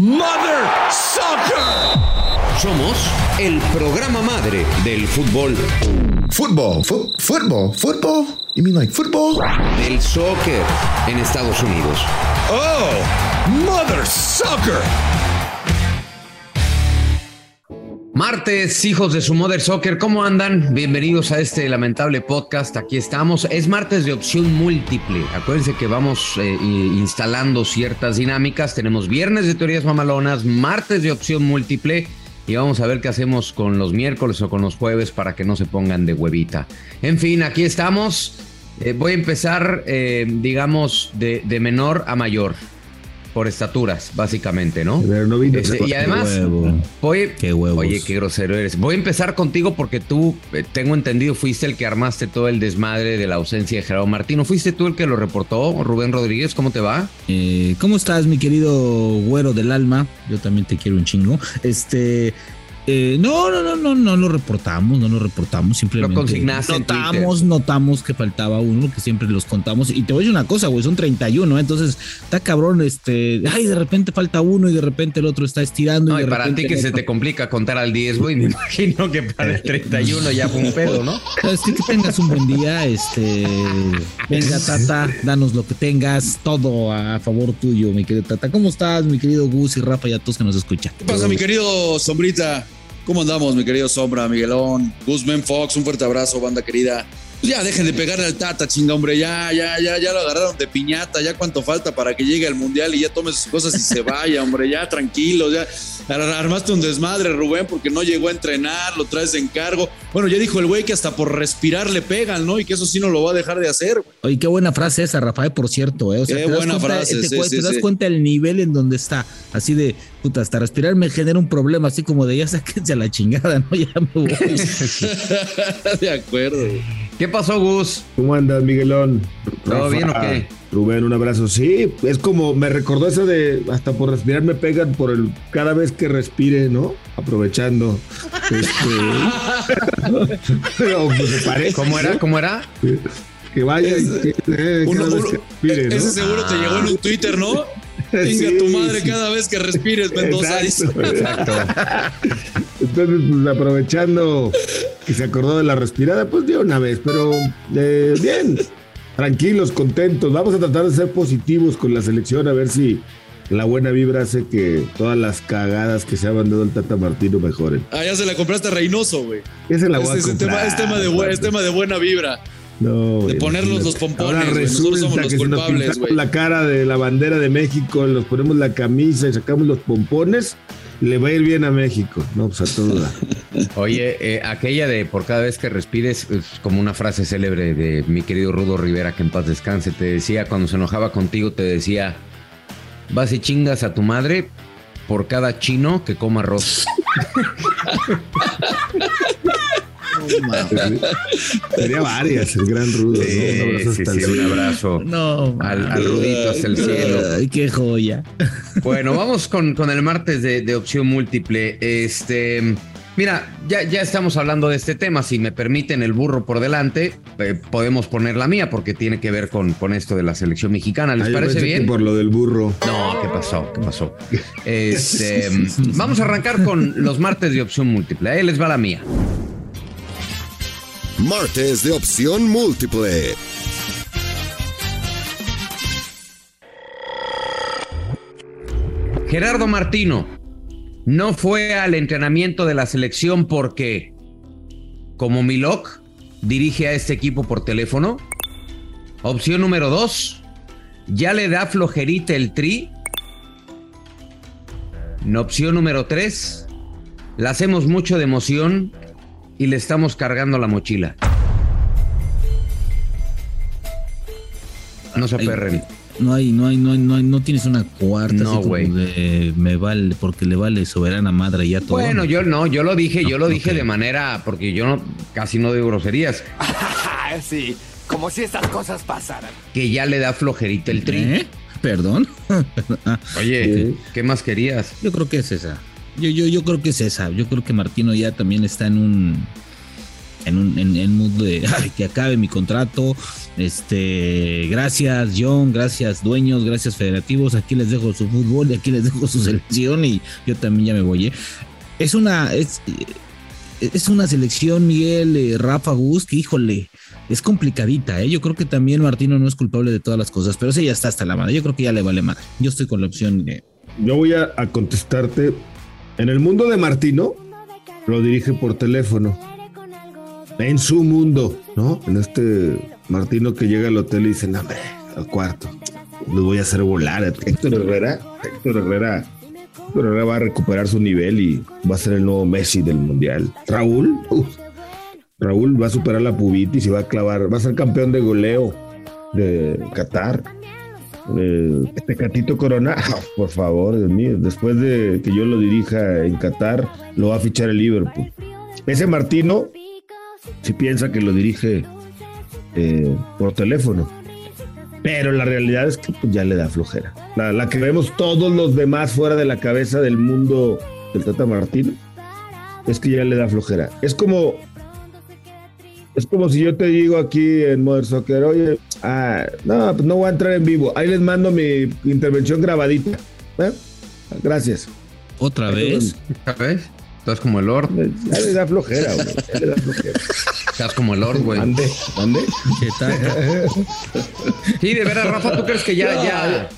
Mother Soccer. Somos el programa madre del fútbol. Fútbol, fútbol, fútbol. You mean like football? Del soccer en Estados Unidos. Oh, Mother Soccer. Martes, hijos de su Mother Soccer, ¿cómo andan? Bienvenidos a este lamentable podcast. Aquí estamos. Es martes de opción múltiple. Acuérdense que vamos eh, instalando ciertas dinámicas. Tenemos viernes de teorías mamalonas, martes de opción múltiple. Y vamos a ver qué hacemos con los miércoles o con los jueves para que no se pongan de huevita. En fin, aquí estamos. Eh, voy a empezar, eh, digamos, de, de menor a mayor. Por estaturas, básicamente, ¿no? Pero no vino Este, y además, Qué huevo. voy, Qué. Oye, qué grosero eres. Voy a empezar contigo porque tú, eh, tengo entendido, fuiste el que armaste todo el desmadre de la ausencia de Gerardo Martino. ¿Fuiste tú el que lo reportó, Rubén Rodríguez? ¿Cómo te va? Eh, ¿Cómo estás, mi querido güero del alma? Yo también te quiero un chingo. Este. Eh, no, no, no, no, no lo reportamos, no lo reportamos, simplemente. Lo consignaste en Notamos, notamos que faltaba uno, que siempre los contamos. Y te voy a decir una cosa, güey, son 31, ¿eh? entonces está cabrón, este. Ay, de repente falta uno y de repente el otro está estirando. No, y para ti que se te complica contar al 10, güey, me imagino que para el 31 ya fue un pedo, ¿no? Es que, que tengas un buen día, este, venga Tata, danos lo que tengas, todo a favor tuyo, mi querido Tata. ¿Cómo estás, mi querido Gus y Rafa y a todos que nos escuchan? ¿Qué pasa, mi querido Sombrita? ¿Cómo andamos, mi querido Sombra, Miguelón? Guzmán Fox, un fuerte abrazo, banda querida. Pues ya dejen de pegarle al Tata, chinga, hombre. Ya, ya, ya, ya lo agarraron de piñata. Ya cuánto falta para que llegue al mundial y ya tome sus cosas y se vaya, hombre. Ya tranquilo, ya. Ar- Armaste un desmadre, Rubén, porque no llegó a entrenar, lo traes de encargo. Bueno, ya dijo el güey que hasta por respirar le pegan, ¿no? Y que eso sí no lo va a dejar de hacer. Oye, qué buena frase esa, Rafael, por cierto, ¿eh? O sea, Qué te das buena cuenta, frase, te, sí, sí, das sí. cuenta el nivel en donde está, así de, puta, hasta respirar me genera un problema, así como de ya sáquense a la chingada, ¿no? Ya me voy. de acuerdo. ¿Qué pasó, Gus? ¿Cómo andas, Miguelón? ¿Todo bien o qué? Rubén, un abrazo. Sí, es como me recordó eso de hasta por respirar me pegan por el cada vez que respire, ¿no? Aprovechando. Este, pero pues parece. ¿Cómo era? ¿no? ¿Cómo era? Que vaya y que, eh, Uno- cada vez uno- que respire, ¿no? Ese seguro te llegó en un Twitter, ¿no? Venga Sí, tu madre sí. cada vez que respires, Mendoza. dice. Exacto. Entonces, pues aprovechando que se acordó de la respirada, pues de una vez, pero eh, bien, tranquilos, contentos. Vamos a tratar de ser positivos con la selección, a ver si la buena vibra hace que todas las cagadas que se ha mandado el Tata Martino mejoren. Ah, ya se la compraste a Reynoso, güey. La Es, voy a es el comprar, tema, es, tema de, bu- es Pato. tema de buena vibra. No, güey, ponerlos los pompones, Ahora resulta somos los que si nos culpables, pintamos la cara de la bandera de México, nos ponemos la camisa y sacamos los pompones, le va a ir bien a México. No, pues a todo. dar. Oye, eh, aquella de por cada vez que respires, es como una frase célebre de mi querido Rudo Rivera, que en paz descanse, te decía, cuando se enojaba contigo, te decía, vas y chingas a tu madre por cada chino que coma arroz. Sería varias, el gran rudo. ¿no? Un abrazo sí, hasta sí, el un abrazo No, al, al Rudito hasta el cielo. Ay, qué joya. Bueno, vamos con, con el martes de, de opción múltiple. Este, mira, ya, ya estamos hablando de este tema. Si me permiten el burro por delante, eh, podemos poner la mía porque tiene que ver con, con esto de la selección mexicana. ¿Les Ah, yo parece bien? por lo del burro. No, ¿qué pasó? ¿Qué pasó? Este, vamos a arrancar con los martes de opción múltiple. Ahí les va la mía. Martes de opción múltiple. Gerardo Martino no fue al entrenamiento de la selección porque, como Milok, dirige a este equipo por teléfono. Opción número dos, ya le da flojerita el tri. Opción número tres, la hacemos mucho de emoción y le estamos cargando la mochila. No se aperren. No hay, no hay, no hay, no hay, no tienes una cuarta No, güey. me vale, porque le vale soberana madre y ya todo. Bueno, yo no, yo lo dije, yo lo dije de manera, porque yo no, casi no digo groserías, sí, como si estas cosas pasaran. que ya le da flojerita el tri. ¿Eh? Perdón. Oye, ¿qué más querías? yo creo que es esa. Yo, yo, yo creo que es esa. Yo creo que Martino ya también está en un en un en, en mood de "Ay, que acabe mi contrato. Este, gracias John, gracias dueños, gracias federativos. Aquí les dejo su fútbol y aquí les dejo su selección y yo también ya me voy. ¿eh? Es una es, es una selección Miguel eh, Rafa Gus que híjole es complicadita. ¿eh? Yo creo que también Martino no es culpable de todas las cosas, pero sí ya está hasta la madre. Yo creo que ya le vale madre. Yo estoy con la opción. de Yo voy a contestarte. En el mundo de Martino, lo dirige por teléfono. En su mundo, ¿no? En este Martino que llega al hotel y dice, no, hombre, al cuarto. Los voy a hacer volar. Héctor Herrera, Héctor Herrera, Héctor Herrera va a recuperar su nivel y va a ser el nuevo Messi del Mundial. Raúl, Raúl va a superar la pubitis y va a clavar, va a ser campeón de goleo de Qatar. Eh, este Catito Corona, por favor, Dios mío, después de que yo lo dirija en Qatar, lo va a fichar el Liverpool. Ese Martino, si piensa que lo dirige eh, por teléfono, pero la realidad es que pues, ya le da flojera. La, la que vemos todos los demás fuera de la cabeza del mundo del Tata Martino, es que ya le da flojera. Es como es como si yo te digo aquí en Modern Soccer, oye, ah, no, pues no voy a entrar en vivo. Ahí les mando mi intervención grabadita. ¿eh? Gracias. Otra vez. ¿Sabes? Estás como el Lord. Ya le da flojera, güey. Ya le da flojera. Estás como el Lord, güey. Ande, ande. ¿Qué tal? Sí, de veras, Rafa, ¿tú crees que ya, ya,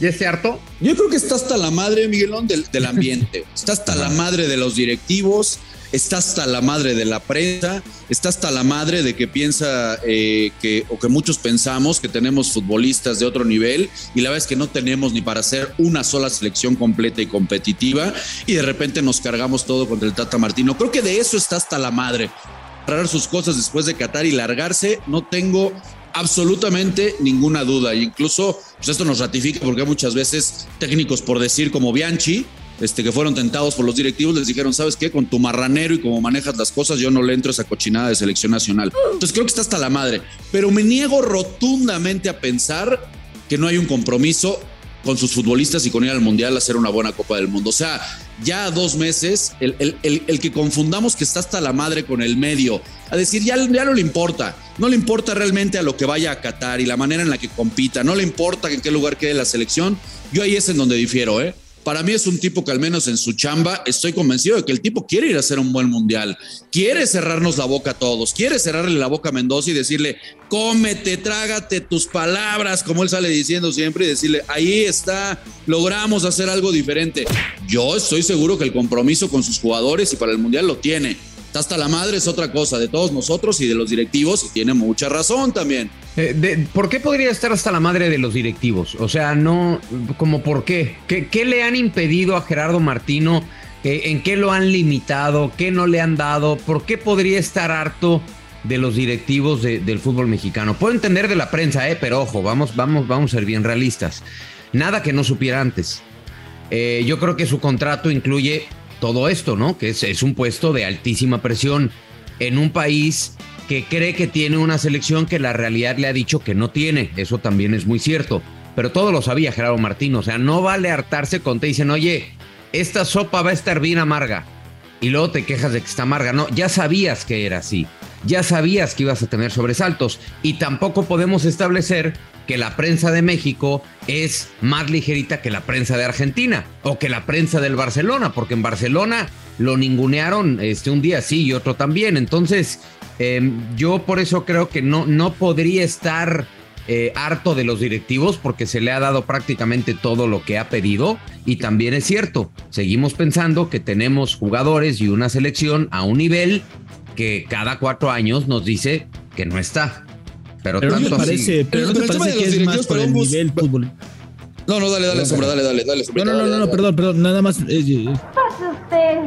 ya esté harto? Yo creo que está hasta la madre, Miguelón, del, del ambiente. Está hasta la madre de los directivos, está hasta la madre de la prensa, está hasta la madre de que piensa eh, que, o que muchos pensamos que tenemos futbolistas de otro nivel y la verdad es que no tenemos ni para hacer una sola selección completa y competitiva y de repente nos cargamos todo contra el Tata Martino. Creo que de eso está hasta la madre. Agarrar sus cosas después de Qatar y largarse, no tengo absolutamente ninguna duda. E incluso pues esto nos ratifica porque muchas veces técnicos por decir como Bianchi, este, que fueron tentados por los directivos, les dijeron, ¿sabes qué? Con tu marranero y cómo manejas las cosas, yo no le entro a esa cochinada de selección nacional. Entonces creo que está hasta la madre. Pero me niego rotundamente a pensar que no hay un compromiso con sus futbolistas y con ir al Mundial a hacer una buena Copa del Mundo. O sea, ya dos meses, el, el, el, el, que confundamos que está hasta la madre con el medio, a decir, ya, ya no le importa, no le importa realmente a lo que vaya a Qatar y la manera en la que compita, no le importa en qué lugar quede la selección, yo ahí es en donde difiero, ¿eh? Para mí es un tipo que al menos en su chamba estoy convencido de que el tipo quiere ir a hacer un buen mundial, quiere cerrarnos la boca a todos, quiere cerrarle la boca a Mendoza y decirle, cómete, trágate tus palabras, como él sale diciendo siempre, y decirle, ahí está, logramos hacer algo diferente. Yo estoy seguro que el compromiso con sus jugadores y para el mundial lo tiene. Hasta la madre es otra cosa de todos nosotros y de los directivos y tiene mucha razón también. Eh, ¿Por qué podría estar hasta la madre de los directivos? O sea, no, como por qué. ¿Qué, le han impedido a Gerardo Martino? Eh, ¿En qué lo han limitado? ¿Qué no le han dado? ¿Por qué podría estar harto de los directivos de, del fútbol mexicano? Puedo entender de la prensa, eh, pero ojo, vamos, vamos, vamos a ser bien realistas. Nada que no supiera antes. Eh, yo creo que su contrato incluye todo esto, ¿no? Que es, un puesto de altísima presión en un país que cree que tiene una selección que la realidad le ha dicho que no tiene. Eso también es muy cierto. Pero todo lo sabía Gerardo Martín. O sea, no vale hartarse con te dicen, oye, esta sopa va a estar bien amarga. Y luego te quejas de que está amarga. No, ya sabías que era así. Ya sabías que ibas a tener sobresaltos. Y tampoco podemos establecer que la prensa de México es más ligerita que la prensa de Argentina o que la prensa del Barcelona, porque en Barcelona lo ningunearon este, un día sí y otro también. Entonces, eh, yo por eso creo que no, no podría estar eh, harto de los directivos porque se le ha dado prácticamente todo lo que ha pedido y también es cierto, seguimos pensando que tenemos jugadores y una selección a un nivel que cada cuatro años nos dice que no está. Pero, Pero no tanto te así. parece, pero no te Pero parece de que los es más directivos, por el nivel fútbol. No, no, dale, dale, sombra, dale, dale, dale. No, Sombrita, no, no, dale, no, no, dale. perdón, perdón, nada más. eh, eh,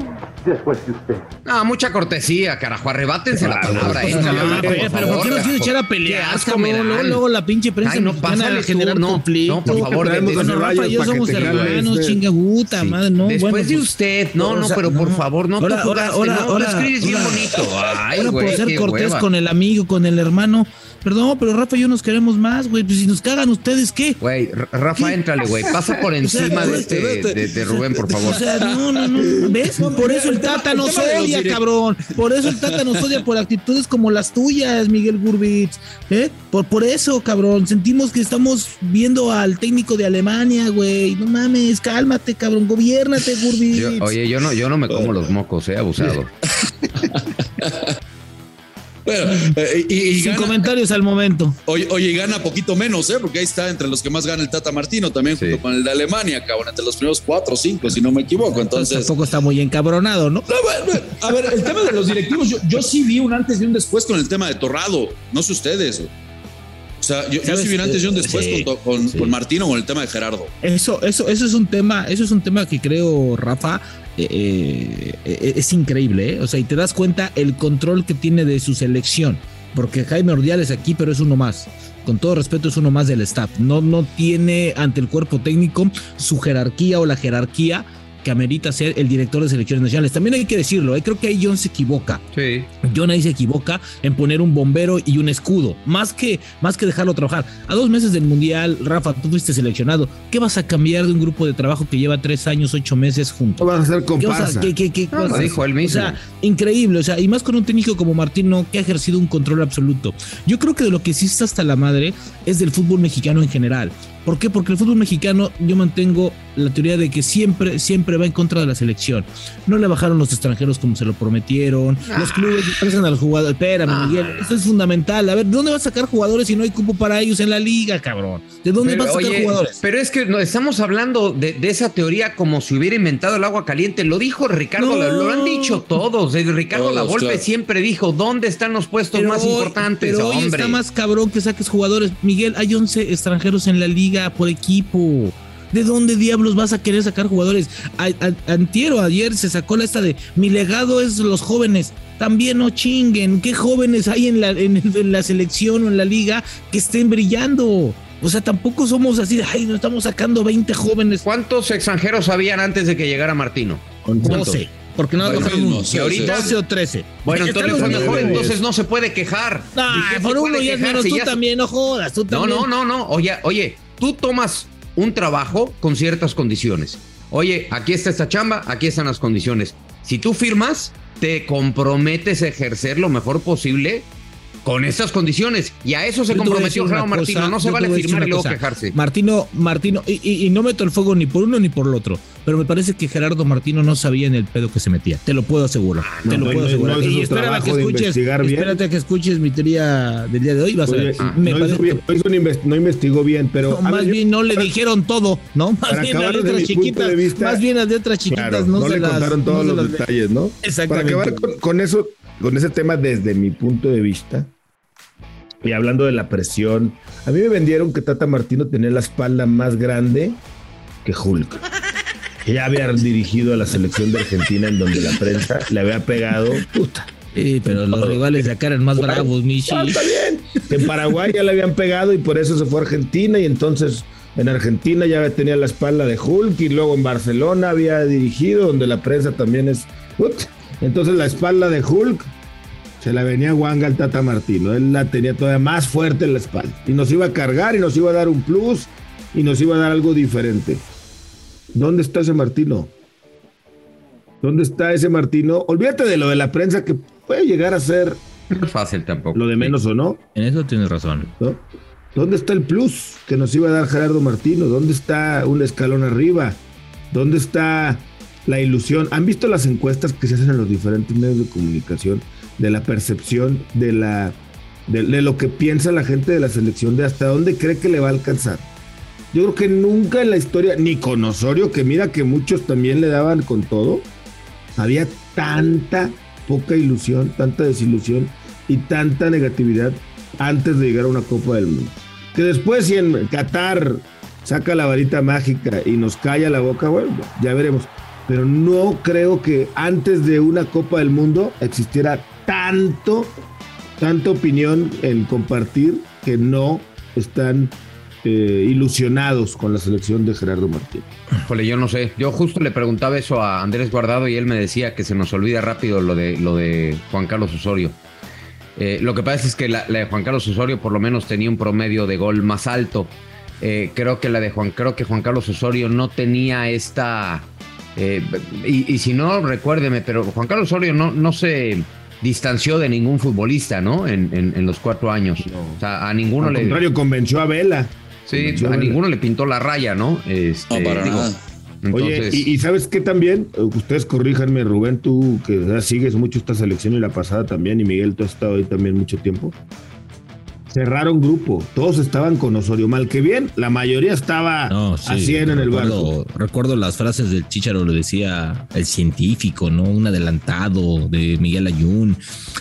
No, mucha cortesía, carajo. Arrebátense la palabra. eh, no, carajo, pero, por pero ¿por qué favor, nos quieren echar a pelear? cabrón? Luego, luego la pinche prensa Ay, no, pásale a generar no, conflicto. no, por favor, de- Bueno, Rafa y yo somos te hermanos, chinga puta, Sí. madre, no. Después bueno, de pues, usted, no, no, pero por favor, no Ahora, tú ahora, ahora, ahora, escribes bien bonito. Ay, por ser cortés con el amigo, con el hermano, Perdón, pero Rafa y yo nos queremos más, güey. Pues si nos cagan ustedes, ¿qué? Güey, Rafa, éntrale, güey. Pasa por encima de, este, de, de Rubén, por favor. O sea, no, no, no. ¿Ves? Por eso el Tata nos odia, cabrón. Por eso el Tata nos odia por actitudes como las tuyas, Miguel Gurbitz. ¿Eh? Por, por eso, cabrón. Sentimos que estamos viendo al técnico de Alemania, güey. No mames, cálmate, cabrón. Gobiérnate, Gurbitz. Yo- oye, yo no, yo no me como los mocos, eh, abusado. Bueno, eh, y, y Sin gana, comentarios al momento. oye, oye, gana poquito menos, ¿eh? Porque ahí está entre los que más gana el Tata Martino, también Sí. junto con el de Alemania, cabrón, entre los primeros cuatro o cinco, si no me equivoco. Entonces, tampoco está muy encabronado, ¿no? No, bueno, a ver, el tema de los directivos, yo, yo sí vi un antes y un después con el tema de Torrado. No sé ustedes. O sea, yo, sí vi un antes y un Eh, después sí, con, con, sí. con Martino con el tema de Gerardo. Eso, eso, eso es un tema, eso es un tema que creo, Rafa, eh, eh, eh, es increíble, ¿eh? O sea, y te das cuenta el control que tiene de su selección. Porque Jaime Ordiales aquí, pero es uno más. Con todo respeto, es uno más del staff. No, no tiene ante el cuerpo técnico su jerarquía o la jerarquía que amerita ser el director de selecciones nacionales. También hay que decirlo, ¿eh? creo que ahí John se equivoca. Sí. John ahí se equivoca en poner un bombero y un escudo, más que, más que dejarlo trabajar. A dos meses del Mundial, Rafa, tú fuiste seleccionado. ¿Qué vas a cambiar de un grupo de trabajo que lleva tres años, ocho meses juntos? vas a hacer ¿Qué, vas a- comparsa. qué- qué- qué No, lo cosas? dijo él mismo. O sea, increíble, o sea, y más con un técnico como Martino que ha ejercido un control absoluto. Yo creo que de lo que sí está hasta la madre es del fútbol mexicano en general. ¿Por qué? Porque el fútbol mexicano, yo mantengo la teoría de que siempre, siempre va en contra de la selección. No le bajaron los extranjeros como se lo prometieron. Los clubes expresan a los jugadores. Espérame, Miguel, esto es fundamental. A ver, ¿de dónde vas a sacar jugadores si no hay cupo para ellos en la liga, cabrón? ¿De dónde Pero, vas a sacar oye, jugadores? pero es que no, estamos hablando de, de esa teoría como si hubiera inventado el agua caliente. Lo dijo Ricardo, No. lo, lo han dicho todos. Eh, Ricardo Todos, Lavolpe claro. siempre dijo, ¿dónde están los puestos Pero más hoy- importantes, Pero hoy hombre? está más cabrón que saques jugadores. Miguel, hay 11 extranjeros en la liga por equipo. ¿De dónde diablos vas a querer sacar jugadores? A, a- antier o ayer se sacó la esta de mi legado es los jóvenes. También no chinguen. ¿Qué jóvenes hay en la, en, en la selección o en la liga que estén brillando? O sea, tampoco somos así de, ay, no estamos sacando 20 jóvenes. ¿Cuántos extranjeros habían antes de que llegara Martino? ¿Cuántos? 12. Porque no mismo, uno. sí, ahorita- 12 o 13. Bueno, entonces los fue mejor, mismos. entonces no se puede quejar. Nah, ¿Y qué se por uno ya es quejar menos. si Tú ya- también, no jodas. Tú No, no, no, no. Oye, oye, tú tomas un trabajo con ciertas condiciones. Oye, aquí está esta chamba, aquí están las condiciones. Si tú firmas, te comprometes a ejercer lo mejor posible con estas condiciones. Y a eso se comprometió Gerardo Martino. cosa, No se vale firmar y luego cosa. quejarse. Martino, Martino, y, y- y no meto el fuego ni por uno ni por el otro, pero me parece que Gerardo Martino no sabía en el pedo que se metía. Te lo puedo asegurar. Ah, te no, lo no, puedo no, asegurar. no es y espérate a que escuches, espérate a que escuches mi teoría del día de hoy. Vas a Oye, ver. ah, me no, parece bien- no inves- no investigó bien, pero. no, a más ver, yo- bien no le dijeron todo, ¿no? Más Para bien las acabar letras chiquitas, vista- más bien las letras chiquitas Claro, no, no, se le las- contaron todos no los detalles, ¿no? Para Exactamente. acabar con, con eso, con ese tema desde mi punto de vista, y hablando de la presión, a mí me vendieron que Tata Martino tenía la espalda más grande que Hulk. Que ya había dirigido a la selección de Argentina en donde la prensa le había pegado. Puta. Sí, pero los rivales de acá eran más bravos, Michi. Ah, está bien. En Paraguay ya le habían pegado y por eso se fue a Argentina y entonces en Argentina ya tenía la espalda de Hulk y luego en Barcelona había dirigido donde la prensa también es... Ut. Entonces la espalda de Hulk se la venía Wanga al Tata Martino. Él la tenía todavía más fuerte en la espalda y nos iba a cargar y nos iba a dar un plus y nos iba a dar algo diferente. ¿Dónde está ese Martino? ¿Dónde está ese Martino? Olvídate de lo de la prensa que puede llegar a ser No es fácil tampoco. lo de menos o no. En eso tienes razón. ¿no? ¿Dónde está el plus que nos iba a dar Gerardo Martino? ¿Dónde está un escalón arriba? ¿Dónde está la ilusión? ¿Han visto las encuestas que se hacen en los diferentes medios de comunicación de la percepción de la de, de lo que piensa la gente de la selección, de hasta dónde cree que le va a alcanzar? Yo creo que nunca en la historia, ni con Osorio, que mira que muchos también le daban con todo, había tanta poca ilusión, tanta desilusión y tanta negatividad antes de llegar a una Copa del Mundo. Que después si en Qatar saca la varita mágica y nos calla la boca, bueno, ya veremos. Pero no creo que antes de una Copa del Mundo existiera tanto, tanta opinión en compartir que no están eh, ilusionados con la selección de Gerardo Martín. Híjole, yo no sé. Yo justo le preguntaba eso a Andrés Guardado y él me decía que se nos olvida rápido lo de, lo de Juan Carlos Osorio. Eh, lo que pasa es que la, la de Juan Carlos Osorio por lo menos tenía un promedio de gol más alto. Eh, creo que la de Juan, creo que Juan Carlos Osorio no tenía esta. eh, y, y si no, recuérdeme, pero Juan Carlos Osorio no, no se distanció de ningún futbolista, ¿no? En, en- en los cuatro años. O sea, a ninguno Al le. contrario, convenció a Vela. Sí, convenció a ninguno le pintó la raya, ¿no? Este, No, para digo, nada. Oye, y sabes qué también, Eh, ustedes corríjanme, Rubén, tú que ya sigues mucho esta selección y la pasada también, y Miguel, tú has estado ahí también mucho tiempo. Cerraron grupo, todos estaban con Osorio, mal que bien, la mayoría estaba No, sí, a 100 en el barco. Recuerdo las frases del Chicharo, lo decía el científico, ¿no? Un adelantado de Miguel Ayun.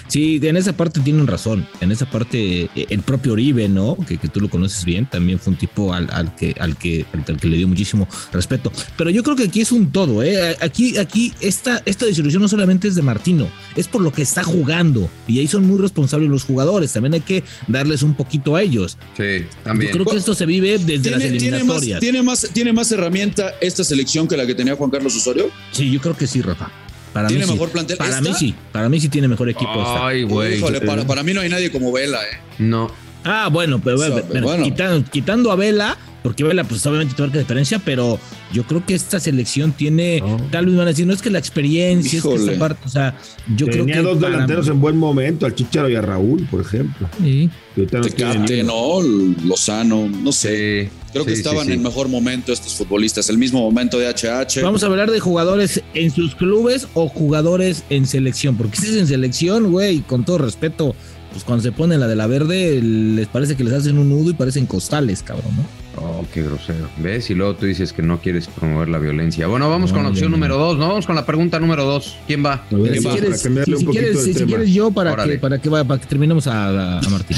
Sí, en esa parte tienen razón. En esa parte, eh, el propio Oribe, ¿no? Que, que tú lo conoces bien, también fue un tipo al, al que, al, que, al, que le dio muchísimo respeto. Pero yo creo que aquí es un todo, ¿eh? Aquí, aquí esta, esta disolución no solamente es de Martino, es por lo que está jugando. Y ahí son muy responsables los jugadores. También hay que darles un poquito a ellos. sí, también. Yo creo que esto se vive desde las ¿Tiene, tiene más, eliminatorias. tiene, más, ¿Tiene más herramienta esta selección que la que tenía Juan Carlos Osorio? Sí, yo creo que sí, Rafa. Para ¿Tiene mí sí. mejor plantel Para esta? mí sí. Para mí sí tiene mejor equipo. Ay, güey. Híjole, para, para mí no hay nadie como Vela, ¿eh? No. Ah, bueno, pero, O sea, pero- pero bueno. Quitando, quitando a Vela, porque Vela, pues obviamente te marca diferencia, pero yo creo que esta selección tiene, No. tal vez van a decir, no es que la experiencia, es que esta parte, o sea, yo creo Tenía que. dos para- delanteros en buen momento, al Chicharo y a Raúl, por ejemplo. Sí. que Tecate. ¿no? Lozano, no sé. Sí, Creo que estaban sí, sí. en mejor momento estos futbolistas, el mismo momento de HH. Vamos a hablar de jugadores en sus clubes o jugadores en selección, porque si es en selección, güey, con todo respeto, pues cuando se ponen la de la verde, les parece que les hacen un nudo y parecen costales, cabrón, ¿no? Oh, qué grosero. ¿Ves? Y luego tú dices que no quieres promover la violencia. Bueno, vamos No, con la opción no. número dos, ¿no? Vamos con la pregunta número dos. ¿Quién va? Ver, Si va, quieres, para si- quieres- de si- si tema. quieres yo para Órale. que, para que vaya- para que terminemos a, a- a Martín.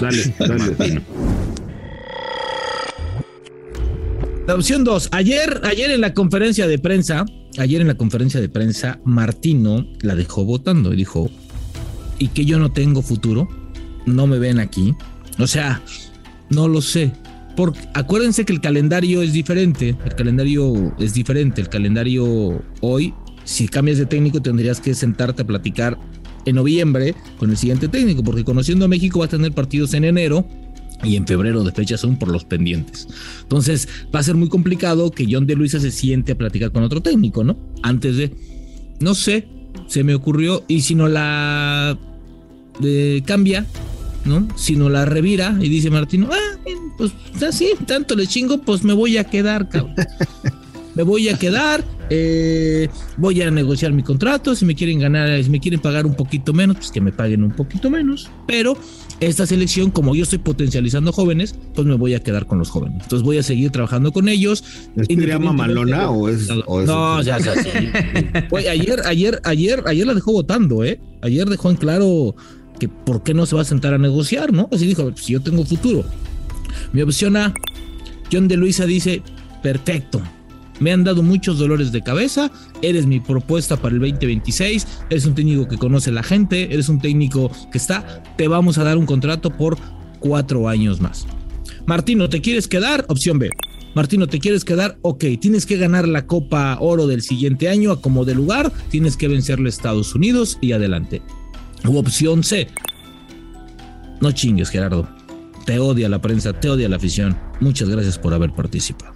Dale, dale. Martino. La opción 2. Ayer, ayer en la conferencia de prensa, ayer en la conferencia de prensa, Martino la dejó votando y dijo, y que yo no tengo futuro, no me ven aquí. O sea, no lo sé. Porque acuérdense que el calendario es diferente. El calendario es diferente. El calendario hoy, si cambias de técnico, tendrías que sentarte a platicar en noviembre con el siguiente técnico, porque conociendo a México va a tener partidos en enero y en febrero de fecha son por los pendientes. Entonces va a ser muy complicado que John de Luisa se siente a platicar con otro técnico, ¿no? Antes de, no sé, se me ocurrió y si no la eh, cambia, ¿no? Si no la revira y dice Martino, ah, pues así, tanto le chingo, pues me voy a quedar, cabrón. Me voy a quedar, eh, voy a negociar mi contrato, si me quieren ganar, si me quieren pagar un poquito menos, pues que me paguen un poquito menos, pero esta selección, como yo estoy potencializando jóvenes, pues me voy a quedar con los jóvenes. Entonces voy a seguir trabajando con ellos. ¿Es mamalona o es.? o es- no, ya, ya, sí. Ayer, ayer, ayer, ayer la dejó votando, ¿eh? Ayer dejó en claro que por qué no se va a sentar a negociar, ¿no? Así dijo, si yo tengo futuro. Mi opción A, John de Luisa dice, perfecto. Me han dado muchos dolores de cabeza. Eres mi propuesta para el 2026. Eres un técnico que conoce la gente. Eres un técnico que está. Te vamos a dar un contrato por cuatro años más. Martino, ¿te quieres quedar? Opción B. Martino, ¿te quieres quedar? Ok, tienes que ganar la Copa Oro del siguiente año a como de lugar, tienes que vencerle a Estados Unidos y adelante. U opción C. No chingues, Gerardo. Te odia la prensa, te odia la afición. Muchas gracias por haber participado.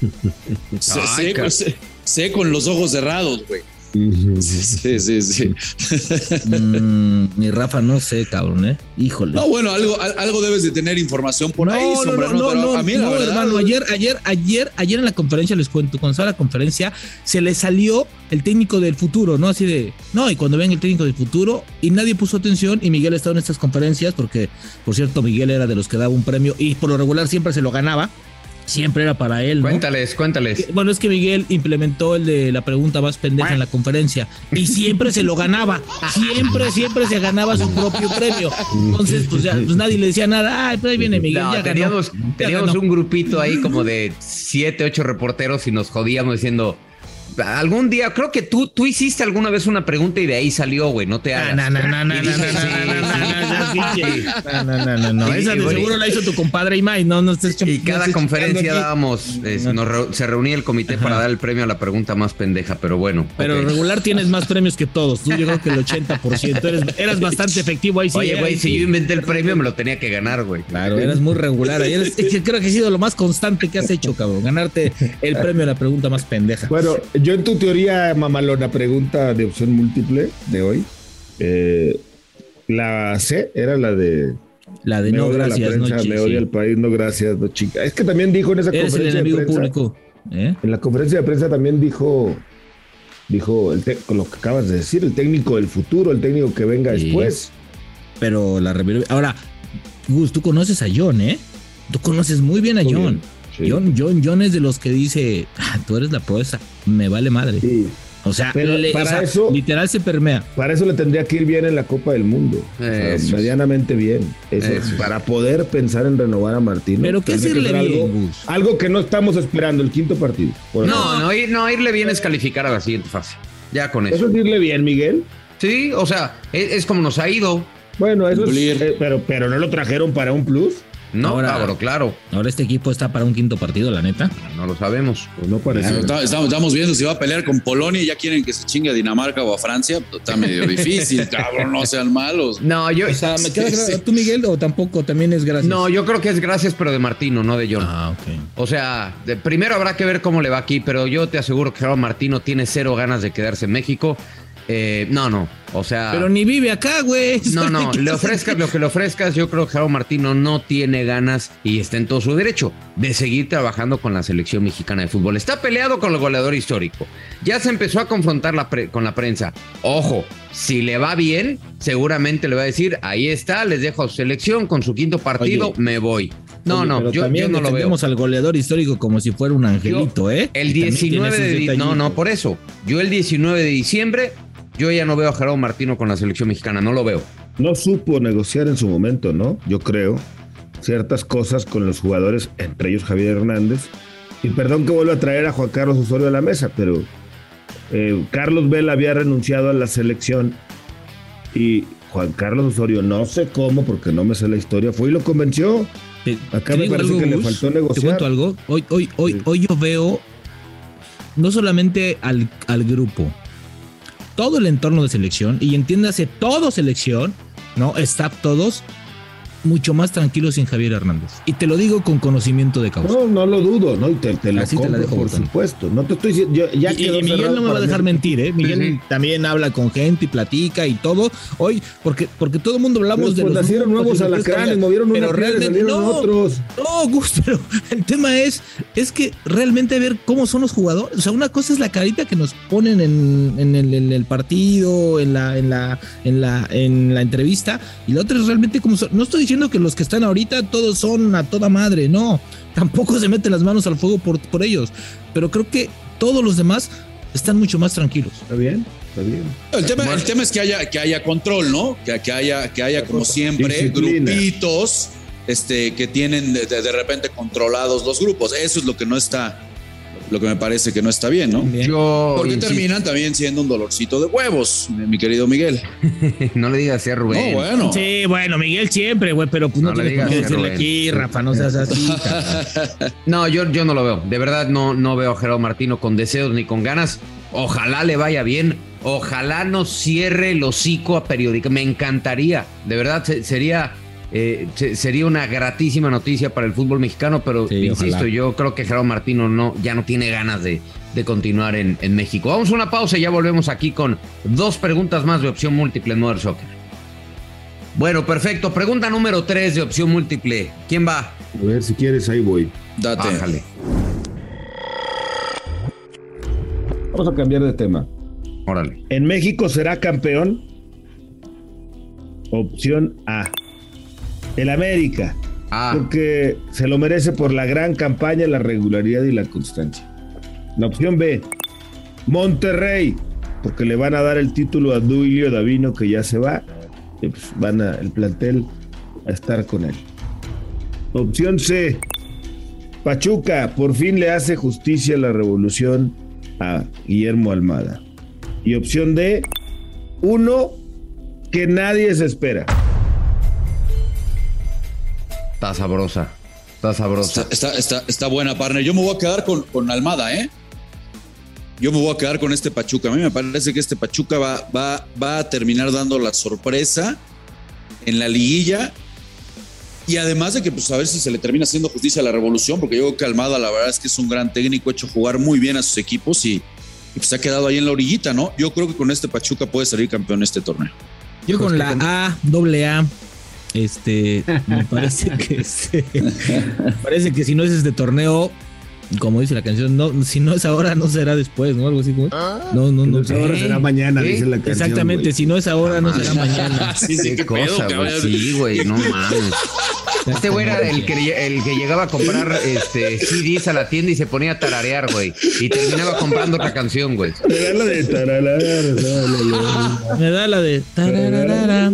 sé, Ay, sé- ca- sé- sé con los ojos cerrados, güey. Sí, sí, sí. Mm, mi Rafa, no sé, cabrón, ¿eh? Híjole. No, bueno, algo, al- algo debes de tener información por ahí, no, no, no, Pero no, a mí, la no, verdad, hermano, ayer, ayer, ayer, ayer en la conferencia, les cuento, cuando estaba la conferencia, se le salió el técnico del futuro, ¿no? Así de, no, y cuando ven el técnico del futuro, y nadie puso atención, y Miguel estaba en estas conferencias, porque, por cierto, Miguel era de los que daba un premio, y por lo regular siempre se lo ganaba, siempre era para él, ¿no? Cuéntales, cuéntales. Bueno, es que Miguel implementó el de la pregunta más pendeja en la conferencia y siempre se lo ganaba. Siempre, siempre se ganaba su propio premio. Entonces, pues ya pues nadie le decía nada. Ay, pues ahí viene Miguel. No, ya ganó. teníamos, Ya teníamos ganó. un grupito ahí como de siete, ocho reporteros y nos jodíamos diciendo, algún día, creo que tú, tú hiciste alguna vez una pregunta y de ahí salió, güey, no te hagas. No, no, no, no, no, no, sí, no, no, sí, no, sí. no, no, no, no, no. Y- Esa de seguro la hizo tu compadre Imai, no, no estés Y no cada conferencia dábamos, eh, se reunía el comité para dar el premio a la pregunta más pendeja, pero bueno. Pero regular tienes más premios que todos. Tú yo creo que el 80%. Eres, eras bastante efectivo ahí sí. Oye, güey, si yo inventé el premio, me lo tenía que ganar, güey. Claro, eres muy regular. creo que ha sido lo más constante que has hecho, cabrón. Ganarte el premio a la pregunta más pendeja. Bueno, yo en tu teoría, mamalona, pregunta de opción múltiple de hoy. eh, la C era la de La de no, gracias, la no, prensa, chi- me odia el país, no gracias, no chica. Es que también dijo en esa Eres el conferencia enemigo de prensa, público. ¿eh? En la conferencia de prensa también dijo, dijo el con lo que acabas de decir, el técnico del futuro, el técnico que venga Sí. después. Pero la Ahora, Gus, tú conoces a John, ¿eh? Tú conoces muy bien a Muy John. bien, sí. John, John, John es de los que dice, "Ah, tú eres la proeza, me vale madre. Sí. O sea, Pero le- para o sea, eso- literal se permea. Para eso le tendría que ir bien en la Copa del Mundo. O sea, medianamente bien. Eso, Eso es. para poder pensar en renovar a Martín. Pero ¿qué hacerle bien, algo, que no estamos esperando, el quinto partido. Ejemplo. No, no, ir- no, irle bien es calificar a la siguiente fase. Ya con eso. Eso es irle bien, Miguel. Sí, o sea, es, es como nos ha ido. Bueno, eso es, eh, pero, pero no lo trajeron para un plus. No, Ahora- cabrón, claro. Ahora este equipo está para un quinto partido, la neta. No lo sabemos. Pues no parece. Está- Estamos, estamos viendo si va a pelear con Polonia y ya quieren que se chingue a Dinamarca o a Francia. Pues Está medio difícil, cabrón, no sean malos. No, yo. O sea, me queda Sí, claro, sí. ¿tú, Miguel, o tampoco también es gracias? No, yo creo que es gracias, pero de Martino, no de John. Ah, ok. O sea, de- primero habrá que ver cómo le va aquí, pero yo te aseguro que Gerardo Martino tiene cero ganas de quedarse en México. Eh, no, no. O sea. Pero ni vive acá, güey. No, no, le ofrezcas lo que le ofrezcas. Yo creo que Gerardo Martino no tiene ganas y está en todo su derecho de seguir trabajando con la selección mexicana de fútbol. Está peleado con el goleador histórico. Ya se empezó a confrontar la pre- con la prensa. Ojo, si le va bien, seguramente le va a decir: ahí está, les dejo a su selección con su quinto partido, Oye. me voy. No, Oye, no, pero yo, también yo no lo veo. al goleador histórico como si fuera un angelito, ¿eh? El Y también 19 tiene de esos di- No, no, por eso. Yo el 19 de diciembre, yo ya no veo a Gerardo Martino con la selección mexicana, no lo veo. No supo negociar en su momento, ¿no? Yo creo. Ciertas cosas con los jugadores, entre ellos Javier Hernández. Y perdón que vuelva a traer a Juan Carlos Osorio a la mesa, pero eh, Carlos Vela había renunciado a la selección y Juan Carlos Osorio, no sé cómo, porque no me sé la historia, fue y lo convenció. Te- Acá te me parece que le faltó Te negociar. cuento algo. Hoy, hoy, hoy, Sí. hoy yo veo no solamente al, al grupo, todo el entorno de selección, y entiéndase todo selección, ¿no? Staff todos, mucho más tranquilos sin Javier Hernández. Y te lo digo con conocimiento de causa. No, no lo dudo, ¿no? Y te, te lo Así te la dejo, por supuesto. No te estoy diciendo, yo- ya y, y quedó Miguel no me va a dejar mí. mentir, ¿eh? Miguel Sí, sí. también habla con gente y platica y todo. Hoy, porque, porque todo el mundo hablamos Pues, de pues, los nacieron nuevos alacranes, movieron una Pero piedra realmente salieron no. otros. No, Gus, pero el tema es, es que realmente ver cómo son los jugadores. O sea, una cosa es la carita que nos ponen en, en el, en el partido, en la, en la, en la, en la entrevista, y la otra es realmente cómo son. No estoy diciendo que los que están ahorita todos son a toda madre, no. Tampoco se meten las manos al fuego por, por ellos. Pero creo que todos los demás están mucho más tranquilos. Está bien, está bien. El tema, el tema es que haya, que haya control, ¿no? Que, que haya, que haya como siempre Disciplina. grupitos este, que tienen de, de- de repente controlados los grupos. Eso es lo que no está, lo que me parece que no está bien, ¿no? Bien. Yo. Porque insisto, terminan también siendo un dolorcito de huevos, mi querido Miguel. No le digas así a Rubén. No, bueno. Sí, bueno, Miguel siempre, güey, pero pues no, No le digas, decirle Rubén. aquí, Rafa, no seas así. No, yo, yo no lo veo. De verdad, no, no veo a Gerardo Martino con deseos ni con ganas. Ojalá le vaya bien. Ojalá no cierre el hocico a periódica. Me encantaría. De verdad, se- sería, eh, se- sería una gratísima noticia para el fútbol mexicano. Pero Sí, insisto, ojalá. yo creo que Gerardo Martino no, ya no tiene ganas de, de continuar en, en México. Vamos a una pausa y ya volvemos aquí con dos preguntas más de opción múltiple en Modern Soccer. Bueno, perfecto. Pregunta número tres de opción múltiple. ¿Quién va? A ver, si quieres, ahí voy. Date. Bájale. Vamos a cambiar de tema. Órale. ¿En México será campeón? Opción A. El América. Ah, Porque se lo merece por la gran campaña, la regularidad y la constancia. La opción B. Monterrey. Porque le van a dar el título a Duilio Davino que ya se va. Y pues van a, el plantel a estar con él. Opción C. Pachuca por fin le hace justicia a la revolución a Guillermo Almada. Y opción D, uno que nadie se espera. Está sabrosa. Está sabrosa. Está, está, está, está buena, partner. Yo me voy a quedar con, con Almada, ¿eh? Yo me voy a quedar con este Pachuca. A mí me parece que este Pachuca va, va, va a terminar dando la sorpresa en la liguilla. Y además de que, pues, a ver si se le termina haciendo justicia a la revolución, porque yo creo que Almada, la verdad es que es un gran técnico, ha hecho jugar muy bien a sus equipos y, y pues se ha quedado ahí en la orillita, ¿no? Yo creo que con este Pachuca puede salir campeón en este torneo. Yo con la A, doble A, este, me parece que este, parece que si no es este torneo, como dice la canción, no, si no es ahora, no será después, ¿no? Algo así como. No, no, no. Entonces, ahora será mañana, dice la canción. Exactamente, güey. si no es ahora, no será mañana. Sí, sí, Qué cosa, güey. Sí, güey, no mames. Este güey era el que, el que llegaba a comprar este, CDs a la tienda y se ponía a tararear, güey. Y terminaba comprando otra canción, güey. Era la de taralar. Me da la de. tararara.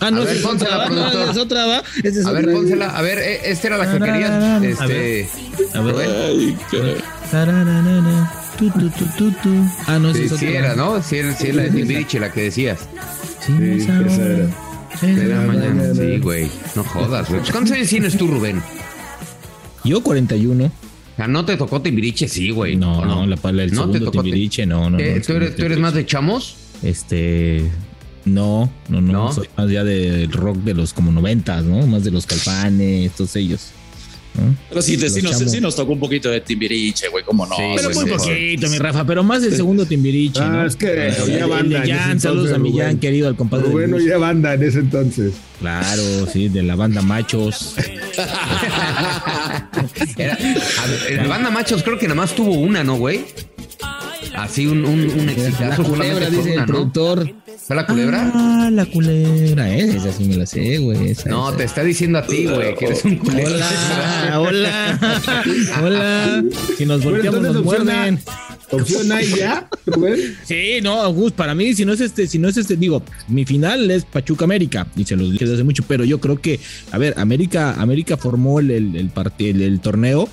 Ah, no, A ver, esa es pónsela, otra, no, productor. es otra, va. Esa es A ver, otra. pónsela. A ver, eh, esta era la que querías. A ver. Este. A ver. Ay, qué- Tararara, tu, tu, tu, tu, tu. Ah, no, esa Sí, es sí otra. era, ¿no? Sí, era, sí era la de Timbiriche la que decías. Sí, esa era. Sí, De la no. mañana. Sí, güey. No jodas, güey. Pues, ¿Cuántos años tienes tú, Rubén? Yo 41. O sea, ¿no te tocó Timbiriche? Sí, güey. No, ¿o no, la pala, el ¿No te segundo tocó Timbiriche, no, no. ¿Qué? no, ¿Tú, eres, tú eres más de chamos? Este. No, no, no, ¿No? Soy más ya del rock de los como noventas, ¿no? Más de los calpanes, todos ellos. ¿No? Pero sí, te- sí, nos, sí nos tocó un poquito de Timbiriche, güey, cómo no. Sí, Pero muy sí. poquito, mi Rafa, pero más del segundo Timbiriche, Ah, ¿no? es que el banda de Jan, saludos a mi Jan, querido, al compadre. Bus. oía banda en ese entonces. Claro, sí, de la banda Machos. Era, a la banda machos creo que nada más tuvo una, ¿no, güey? Así un, un, un La exitazo. culebra, solamente fue dice el ¿no? productor. ¿Fue la culebra? Ah, la culebra, ¿eh? Esa sí me la sé, güey. esa, No, esa. te está diciendo a ti, güey, que eres un culero. Hola, hola, hola. Si nos volteamos, nos muerden. opción A ya, Rubén. Sí, no, Gus, para mí, si no es este, si no es este, digo, mi final es Pachuca América, y se los dije desde hace mucho, pero yo creo que, a ver, América, América formó el, el, el- el torneo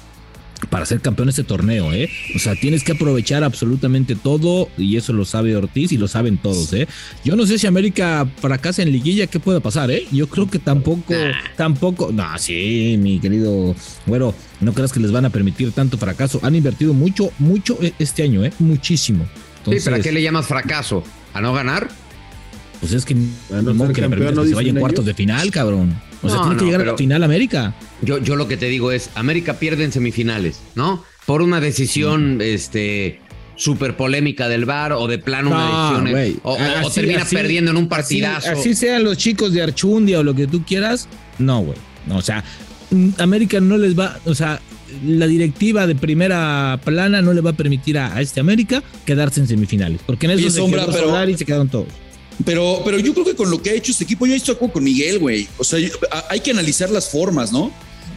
para ser campeón de este torneo, ¿eh? O sea, tienes que aprovechar absolutamente todo, y eso lo sabe Ortiz y lo saben todos, ¿eh? Yo no sé si América fracasa en liguilla, ¿qué puede pasar, eh? Yo creo que tampoco, tampoco, no, sí, mi querido, bueno, no creas que les van a permitir tanto fracaso. Han invertido mucho, mucho eh, este año, ¿eh? Muchísimo. Sí, Entonces, pero ¿a qué le llamas fracaso? ¿A no ganar? pues es que no que le campeón, ¿no que se vaya en cuartos ellos? de final, cabrón. O sea, No, tiene que no, llegar a pero- la final América. Yo, yo lo que te digo es, América pierde en semifinales, ¿no? Por una decisión, este, súper polémica del VAR o de plano una No, decisión, güey. o, o- o Así- termina así- perdiendo en un partidazo. así sean los chicos de Archundia o lo que tú quieras, no, güey. No, o sea, mm, América no les va, o sea, la directiva de primera plana no le va a permitir a, a este América quedarse en semifinales. Porque en eso se Sombra, quedó pero- y se quedaron todos. Pero, pero yo creo que con lo que ha hecho este equipo, yo estoy con Miguel, güey. O sea, hay que analizar las formas, ¿no?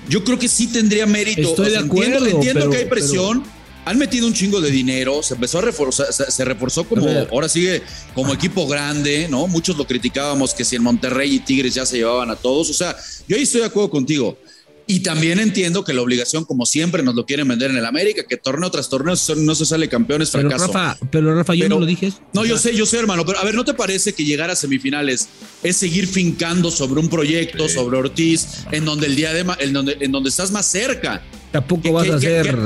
Yo creo que sí tendría mérito. Estoy O sea, de acuerdo, Entiendo, entiendo pero- que hay presión. Han metido un chingo de dinero, se empezó a reforzar, se, se reforzó como, ahora sigue como equipo grande, ¿no? Muchos lo criticábamos que si en Monterrey y Tigres ya se llevaban a todos. O sea, yo ahí estoy de acuerdo contigo. Y también entiendo que la obligación, como siempre, nos lo quieren vender en el América, que torneo tras torneo no se sale campeón, es Pero fracaso. Rafa, pero Rafa, yo Pero- no lo dije. No, yo sé, yo sé, hermano, pero a ver, ¿no te parece que llegar a semifinales es seguir fincando sobre un proyecto, sobre Ortiz, en donde el día de en donde, en donde estás más cerca? Tampoco que- vas que- a hacer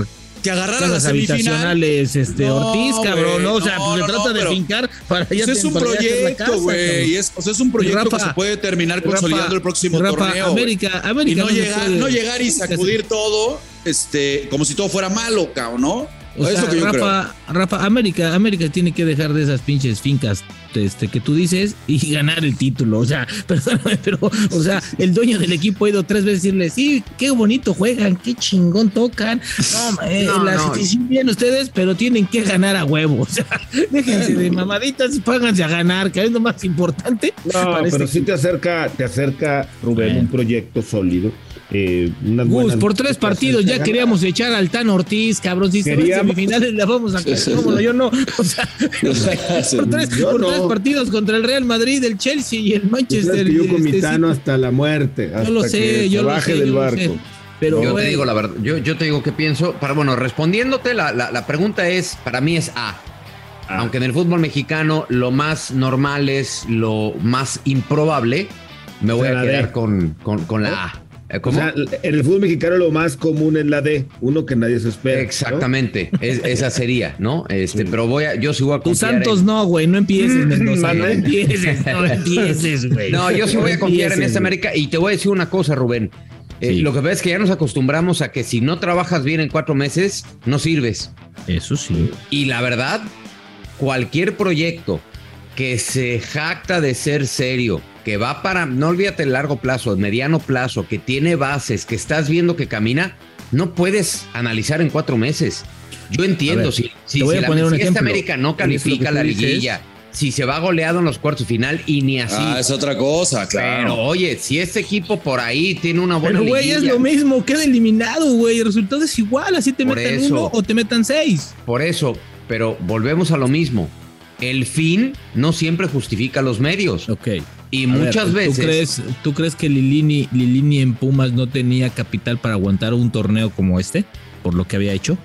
Que agarrar a la habitacionales, este, No, Ortiz, cabrón, ¿no? O sea, no, pues se trata de fincar para Pues ya es te- un proyecto, güey. Es, o sea, es un proyecto Rafa, que se puede terminar Rafa, consolidando el próximo Rafa, torneo. América, América y no, llegar, no llegar y sacudir todo, este, como si todo fuera malo, cabrón, ¿no? O es sea, lo que yo Rafa, Rafa, América, América tiene que dejar de esas pinches fincas este, que tú dices y ganar el título. O sea, perdóname, pero, o sea, el dueño del equipo ha ido tres veces a decirle, sí, qué bonito juegan, qué chingón tocan. No, eh, No, la no. situación bien ustedes, pero tienen que ganar a huevo. O sea, déjense de mamaditas y pónganse a ganar, que es lo más importante. No, para pero este sí te acerca, te acerca, Rubén, Bueno. un proyecto sólido. Eh, unas Gus, buenas- por tres partidos acerca ya queríamos echar al Tan Ortiz, cabrón. Si semifinales la vamos a ¿Cómo no? Yo no. O sea, por, tres, Yo por no. tres partidos contra el Real Madrid, el Chelsea y el Manchester. que yo este, con mi sí. Tano hasta la muerte. Hasta Yo lo que sé, se yo lo baje sé, del yo lo barco. sé. Pero, yo güey, te digo la verdad, yo, yo te digo que pienso, para bueno, respondiéndote, la, la, la pregunta es, para mí es A. Ah. Aunque en el fútbol mexicano lo más normal es lo más improbable, me voy a quedar con, con, con la A. Eh, O sea, en el fútbol mexicano lo más común es la D, uno que nadie se espera. ¿no? Exactamente, es- esa sería, ¿no? Este, pero voy a, yo sí voy a Tus confiar Santos en- no, güey, no empieces, Mendoza. No empieces, no empieces, güey. No, yo sí voy a confiar en esta. América y te voy a decir una cosa, Rubén. Eh, Sí. Lo que pasa es que ya nos acostumbramos a que si no trabajas bien en cuatro meses, no sirves. Eso sí. Y la verdad, cualquier proyecto que se jacta de ser serio, que va para, no olvídate el largo plazo, el mediano plazo, que tiene bases, que estás viendo que camina, no puedes analizar en cuatro meses. Yo entiendo, ver, si, si, te voy si a la- poner un si esta. América no califica la dices. liguilla, si se va goleado en los cuartos final y ni así. Ah, es otra cosa, Pero claro. oye, si este equipo por ahí tiene una buena Pero, güey, es lo mismo, queda eliminado, güey. El resultado es igual, así te Por metan eso. uno o te metan seis. Por eso, pero volvemos a lo mismo. El fin no siempre justifica los medios. Ok. Y A ver, muchas ¿tú veces. crees, ¿Tú crees que Lilini, Lilini en Pumas no tenía capital para aguantar un torneo como este? Por lo que había hecho.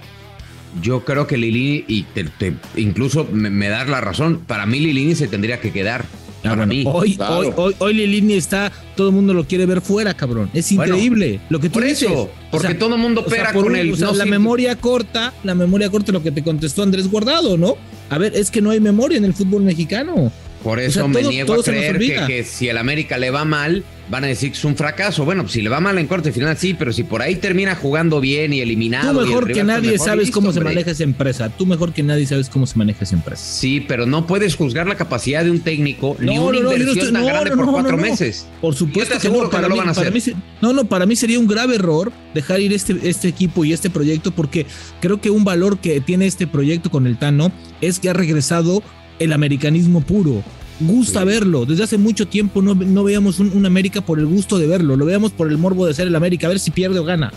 Yo creo que Lilini, y te- te- incluso me, me das la razón, para mí Lilini se tendría que quedar. Ah, para bueno, mí. hoy, Claro. hoy, hoy, hoy Lilini está, todo el mundo lo quiere ver fuera, cabrón. Es Bueno, increíble lo que tú por dices. eso, porque todo el mundo o sea, opera por con un- el. o sea, no la memoria corta, la memoria corta, lo que te contestó Andrés Guardado, ¿no? A ver, es que no hay memoria en el fútbol mexicano. Por o eso sea, me todo- niego todo a creer que, si el América le va mal, van a decir que es un fracaso. Bueno, pues si le va mal en corte final, sí, pero si por ahí termina jugando bien y eliminado. Tú y mejor que nadie mejor, sabes listo, cómo se maneja esa empresa. Tú mejor que nadie sabes cómo se maneja esa empresa. Sí, pero no puedes juzgar la capacidad de un técnico ni No, una no, no, yo no inversión estoy- tan no, grande no, por cuatro no, no. meses. Por supuesto que no, que para no lo mí, van a para hacer. mí no, no, para mí sería un grave error dejar ir este, este equipo y este proyecto porque creo que un valor que tiene este proyecto con el Tano es que ha regresado el americanismo puro. Gusta verlo. Desde hace mucho tiempo no, no veíamos un, un América por el gusto de verlo. Lo veíamos por el morbo de ser el América, a ver si pierde o gana.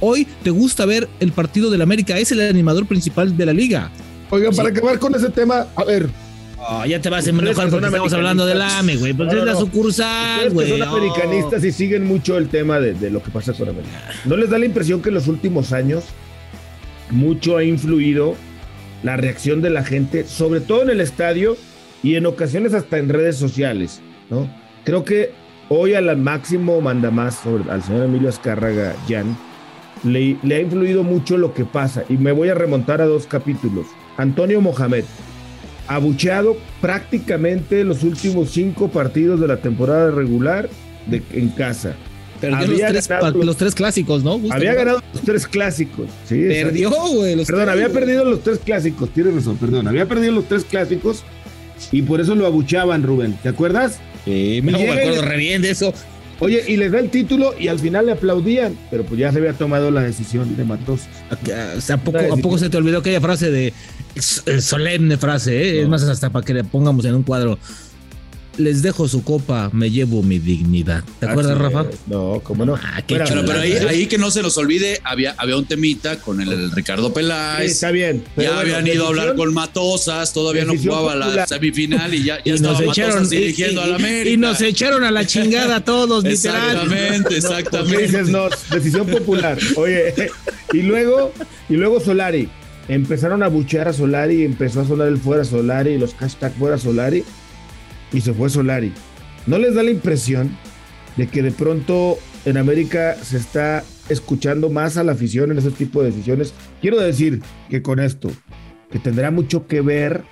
Hoy te gusta ver el partido del América. Es el animador principal de la liga. Oigan, para acabar con ese tema, a ver, Oh, ya te vas a enojar que porque estamos hablando del. AME, güey. Pues No, no, es la sucursal, güey. son Oh. americanistas y siguen mucho el tema de, de lo que pasa con América. ¿No les da la impresión que en los últimos años mucho ha influido la reacción de la gente, sobre todo en el estadio y en ocasiones hasta en redes sociales? ¿no? Creo que hoy al máximo manda más sobre, al señor Emilio Azcárraga Jan le, le ha influido mucho lo que pasa y me voy a remontar a dos capítulos. Antonio Mohamed, abucheado prácticamente los últimos cinco partidos de la temporada regular de, en casa. Perdió los tres, ganado pa- los- los tres clásicos, ¿no? Había ¿no? ganado los tres clásicos. Sí, Perdió, güey. Perdón, tres, había perdido los tres clásicos, tienes razón, perdón. Había perdido los tres clásicos y por eso lo abuchaban, Rubén. ¿Te acuerdas? Sí, me, me acuerdo re bien de eso. Oye, y les da el título y al final le aplaudían, pero pues ya se había tomado la decisión de Matos. ¿A, a poco, Una ¿A poco decisión. se te olvidó aquella frase de solemne frase? ¿eh? Es No. más, hasta para que le pongamos en un cuadro. Les dejo su copa, me llevo mi dignidad. ¿Te acuerdas, Así Rafa? No, cómo no. Ah, qué Bueno, Pero, pero ahí, ahí que no se nos olvide, había, había un temita con el, el Ricardo Sí, Peláez. está bien. ya bueno, habían ido a hablar con Matosas, todavía no jugaba la semifinal y ya, ya Y estaba nos, echaron, Matosas dirigiendo y- a la América. y nos echaron a la chingada a todos, literal. Exactamente, ¿Por exactamente. qué dices no? Decisión popular. Oye, y luego, y luego Solari. Empezaron a buchear a Solari, empezó a sonar el fuera Solari, los hashtag fuera Solari, y se fue Solari. ¿No les da la impresión de que de pronto en América se está escuchando más a la afición en ese tipo de decisiones? Quiero decir que con esto, que tendrá mucho que ver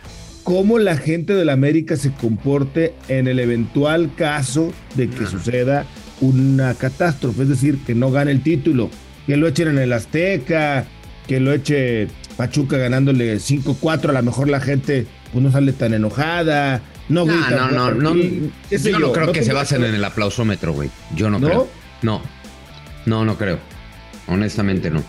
cómo la gente de la América se comporte en el eventual caso de que suceda una catástrofe, es decir, que no gane el título, que lo echen en el Azteca, que lo eche Pachuca ganándole 5-4, a lo mejor la gente pues, no sale tan enojada, no No, grita. no, no, no. Yo no creo que se basen en el aplausómetro, güey. Yo no, ¿No? creo. No. No, no creo. Honestamente no.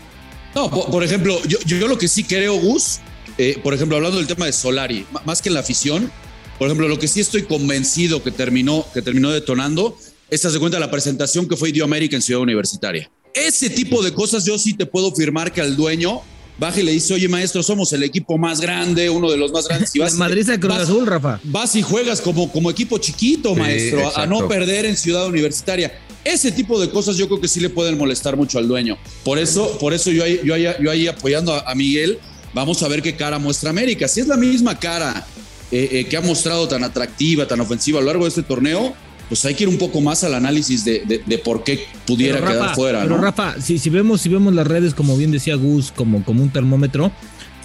No, por, por ejemplo, yo, yo lo que sí creo, Gus, eh, por ejemplo, hablando del tema de Solari, más que en la afición, por ejemplo, lo que sí estoy convencido que terminó, que terminó detonando, es de cuenta la presentación que fue Idio América en Ciudad Universitaria. Ese tipo de cosas yo sí te puedo firmar que al dueño baja y le dice, oye maestro, somos el equipo más grande, uno de los más grandes. Y vas, Madrid a Cruz vas- Azul, Rafa. vas y juegas como, como equipo chiquito, Sí, maestro, a- a no perder en Ciudad Universitaria. Ese tipo de cosas yo creo que sí le pueden molestar mucho al dueño. Por eso, por eso yo ahí, yo ahí, yo ahí apoyando a, a Miguel, vamos a ver qué cara muestra América. Si es la misma cara eh, eh, que ha mostrado tan atractiva, tan ofensiva a lo largo de este torneo, pues hay que ir un poco más al análisis de, de- de por qué pudiera Pero, Rafa, quedar fuera. Pero ¿no? Rafa, si, si vemos, si vemos las redes, como bien decía Gus, como, como un termómetro,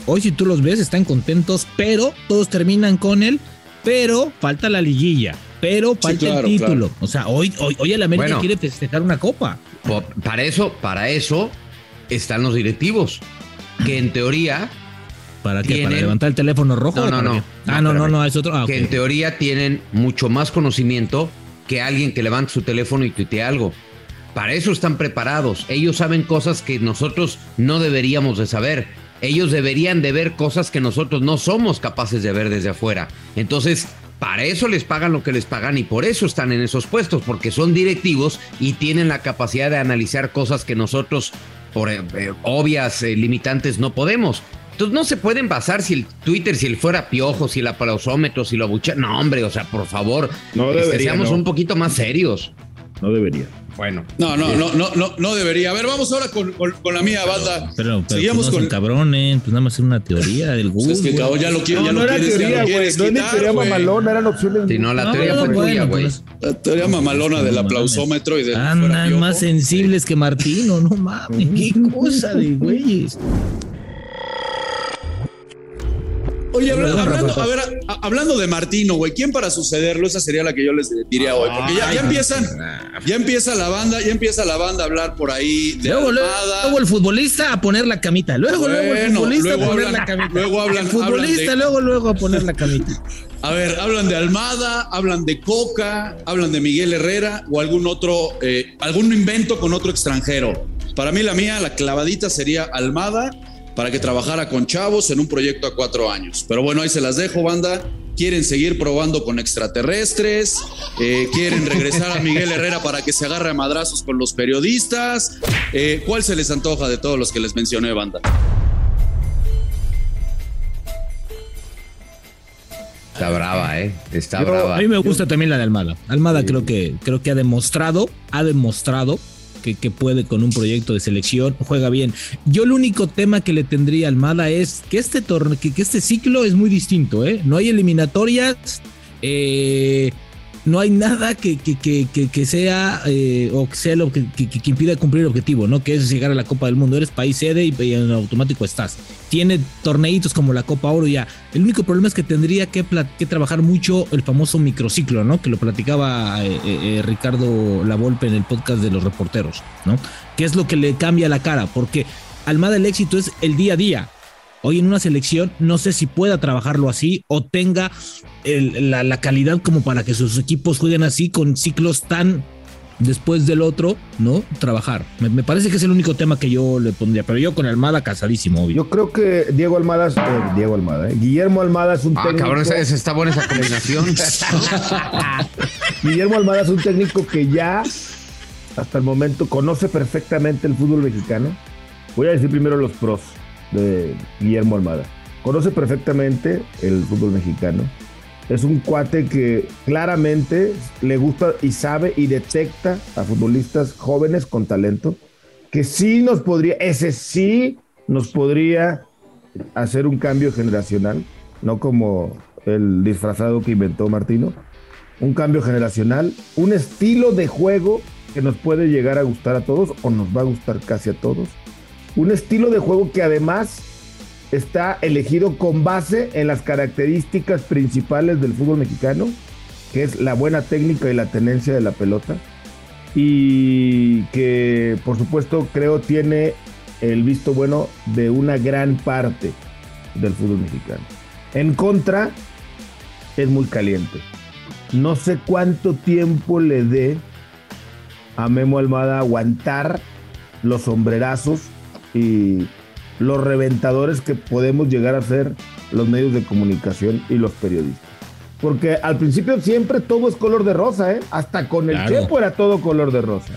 hoy si tú los ves, están contentos, pero todos terminan con él, pero falta la liguilla, pero falta claro, el título. claro. O sea, hoy, hoy, hoy el América Bueno. quiere festejar una copa. Para eso, para eso están los directivos, que en teoría, ¿Para qué? ¿Para levantar el teléfono rojo? No, no, no. qué? Ah, No, no, no, no, es otro. Ah, que en teoría tienen mucho más conocimiento que alguien que levante su teléfono y tuitee algo. Para eso están preparados. Ellos saben cosas que nosotros no deberíamos de saber. Ellos deberían de ver cosas que nosotros no somos capaces de ver desde afuera. Entonces, para eso les pagan lo que les pagan y por eso están en esos puestos, porque son directivos y tienen la capacidad de analizar cosas que nosotros, por eh, eh, obvias eh, limitantes, no podemos. Entonces no se pueden basar si el Twitter, si él fuera piojo, si el aplausómetro, si lo abuchea. No, hombre, o sea, por favor, No este, debería, seamos no. un poquito más serios. No debería. Bueno. No, no, no, no, no, no debería. A ver, vamos ahora con, con- con la mía, banda. Pero, pero Seguimos pues no con. cabrones, pues nada más es una teoría del. Pues es que cabrón, ya lo quiero, No, ya no lo era quieres, ya teoría, lo güey. quieres No quitar, teoría mamalona, eran opciones. Si no, la No, teoría no, fue tuya, güey. pues, La teoría mamalona del aplausómetro y del. Andan más sensibles que Martino, no mames, qué cosa de güeyes. Oye, hablando, a ver, a- hablando de Martino, güey, ¿quién para sucederlo? Esa sería la que yo les diría hoy. Porque ya, ya empiezan, ya empieza la banda, ya empieza la banda a hablar por ahí de Luego, luego, el futbolista a poner la camita. Luego, luego el futbolista luego a poner hablan- la camita. luego hablan- el futbolista, hablan de- luego, luego a poner la camita. A ver, hablan de Almada, hablan de Coca, hablan de Miguel Herrera o algún otro, eh, algún invento con otro extranjero. Para mí la mía, la clavadita sería Almada para que trabajara con chavos en un proyecto a cuatro años. Pero bueno, ahí se las dejo, banda. Quieren seguir probando con extraterrestres, eh, quieren regresar a Miguel Herrera para que se agarre a madrazos con los periodistas. Eh, ¿Cuál se les antoja de todos los que les mencioné, banda? Está brava, ¿eh? Está Yo- brava. A mí me gusta también la de Almada. Almada creo que creo que ha demostrado, ha demostrado que, puede con un proyecto de selección, juega bien. Yo el único tema que le tendría a Almada es que este torneo, que, que este ciclo es muy distinto, ¿eh? No hay eliminatorias, eh, no hay nada que, que, que, que, sea eh, o que sea lo que, impida cumplir el objetivo, ¿no? Que es llegar a la Copa del Mundo. Eres país sede y, en automático estás. Tiene torneitos como la Copa Oro ya. El único problema es que tendría que, que trabajar mucho el famoso microciclo, ¿no? Que lo platicaba eh, eh, eh, Ricardo Lavolpe en el podcast de los reporteros, ¿no? Que es lo que le cambia la cara, porque Almada el éxito es el día a día. Hoy en una selección no sé si pueda trabajarlo así o tenga el- la, la calidad como para que sus equipos jueguen así con ciclos tan después del otro, ¿no? Trabajar. Me, me parece que es el único tema que yo le pondría, pero yo con Almada casadísimo, obvio. Yo creo que Diego Almada, es- eh, Diego Almada, eh, Guillermo Almada es un Ah, técnico. cabrón, esa, esa está buena esa combinación. Guillermo Almada es un técnico que ya hasta el momento conoce perfectamente el fútbol mexicano. Voy a decir primero los pros de Guillermo Almada. Conoce perfectamente el fútbol mexicano. Es un cuate que claramente le gusta y sabe y detecta a futbolistas jóvenes con talento que sí nos podría, ese sí nos podría hacer un cambio generacional, no como el disfrazado que inventó Martino, un cambio generacional, un estilo de juego que nos puede llegar a gustar a todos o nos va a gustar casi a todos, un estilo de juego que además está elegido con base en las características principales del fútbol mexicano, que es la buena técnica y la tenencia de la pelota, y que por supuesto creo tiene el visto bueno de una gran parte del fútbol mexicano. En contra, es muy caliente. No sé cuánto tiempo le dé a Memo Almada aguantar los sombrerazos y los reventadores que podemos llegar a ser los medios de comunicación y los periodistas. Porque al principio siempre todo es color de rosa, ¿eh? Hasta con el Claro. Chepo era todo color de rosa.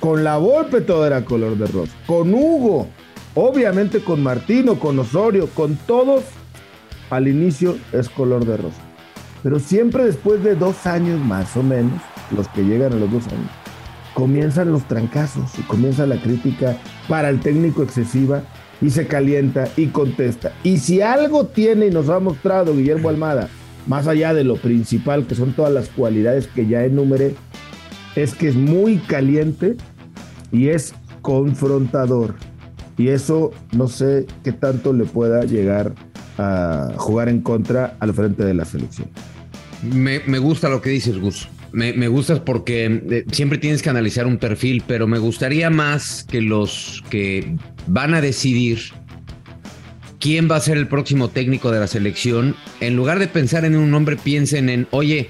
Con la Volpe todo era color de rosa. Con Hugo, obviamente con Martino, con Osorio, con todos, al inicio es color de rosa. Pero siempre después de dos años más o menos, los que llegan a los dos años, comienzan los trancazos y comienza la crítica para el técnico excesiva y se calienta y contesta. Y si algo tiene y nos ha mostrado Guillermo Almada, más allá de lo principal, que son todas las cualidades que ya enumeré, es que es muy caliente y es confrontador. Y eso no sé qué tanto le pueda llegar a jugar en contra al frente de la selección. Me, gusta lo que dices, Gus. Me, me gustas porque eh, siempre tienes que analizar un perfil, pero me gustaría más que los que van a decidir quién va a ser el próximo técnico de la selección, en lugar de pensar en un nombre, piensen en, oye,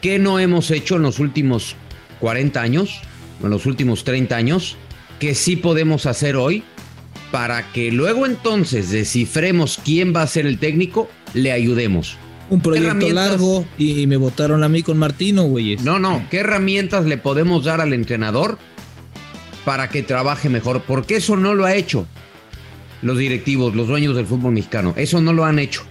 ¿qué no hemos hecho en los últimos 40 años, en los últimos 30 años, que sí podemos hacer hoy para que luego entonces descifremos quién va a ser el técnico, le ayudemos? Un proyecto largo y me votaron a mí con Martino, güey. No, no, ¿qué herramientas le podemos dar al entrenador para que trabaje mejor? Porque eso no lo ha hecho los directivos, los dueños del fútbol mexicano. Eso no lo han hecho.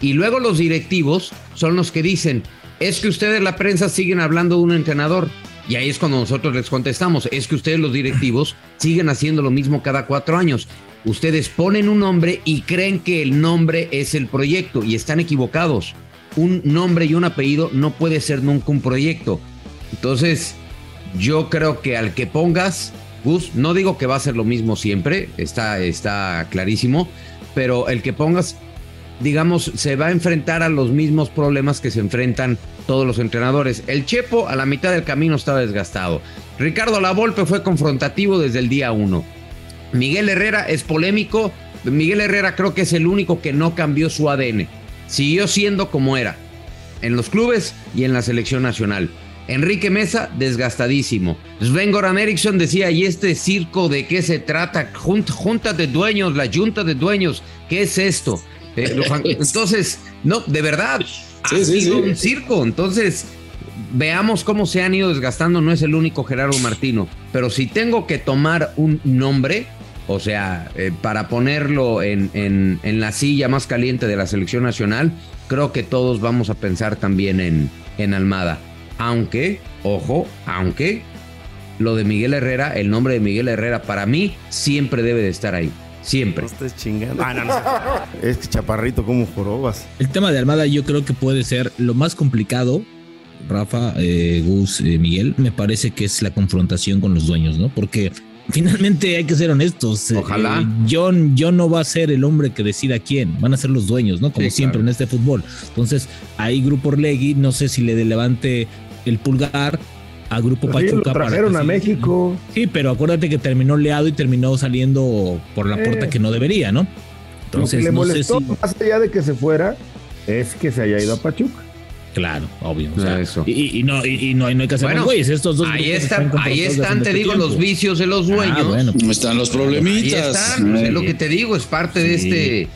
Y luego los directivos son los que dicen, es que ustedes la prensa siguen hablando de un entrenador. Y ahí es cuando nosotros les contestamos, es que ustedes los directivos siguen haciendo lo mismo cada cuatro años. Ustedes ponen un nombre y creen que el nombre es el proyecto y están equivocados. Un nombre y un apellido no puede ser nunca un proyecto. Entonces, yo creo que al que pongas, Gus, no digo que va a ser lo mismo siempre, está, está clarísimo, pero el que pongas, digamos, se va a enfrentar a los mismos problemas que se enfrentan todos los entrenadores. El Chepo a la mitad del camino estaba desgastado. Ricardo Lavolpe fue confrontativo desde el día uno. Miguel Herrera es polémico. Miguel Herrera creo que es el único que no cambió su ADN. Siguió siendo como era. En los clubes y en la selección nacional. Enrique Mesa, desgastadísimo. Sven Goran Eriksson decía, ¿y este circo de qué se trata? Junta, junta de dueños, la junta de dueños, ¿qué es esto? Eh, entonces, no, de verdad, Sí, ha sí, sido sí. un circo. Entonces, veamos cómo se han ido desgastando. No es el único Gerardo Martino, pero si tengo que tomar un nombre, o sea, eh, para ponerlo en, en- en la silla más caliente de la selección nacional, creo que todos vamos a pensar también en, en Almada. Aunque, ojo, aunque lo de Miguel Herrera, el nombre de Miguel Herrera para mí siempre debe de estar ahí. Siempre. No estés chingando. Ah, no, no. Es que chaparrito, como jorobas. El tema de Almada yo creo que puede ser lo más complicado. Rafa, eh, Gus, eh, Miguel, me parece que es la confrontación con los dueños, ¿no? Porque finalmente hay que ser honestos. eh, Ojalá. eh, John, John no va a ser el hombre que decida quién, van a ser los dueños, ¿no? Como Sí, siempre claro. en este fútbol. Entonces, ahí Grupo Orlegui, no sé si le levante el pulgar a Grupo Pues Pachuca. lo para trajeron a sí- México. Sí, pero acuérdate que terminó leado y terminó saliendo por la Eh. puerta que no debería, ¿no? Lo Entonces, que le no sé si. más allá de que se fuera, es que se haya ido a Pachuca. Claro, obvio. o sea, Eso. Y, y no, y, y no, y no hay que hacer Bueno, güeyes. Estos dos Ahí están, ahí están, te digo, los vicios de los dueños. Ah, bueno, ¿Cómo están los Ahí problemitas? están, es lo que te digo, es parte de este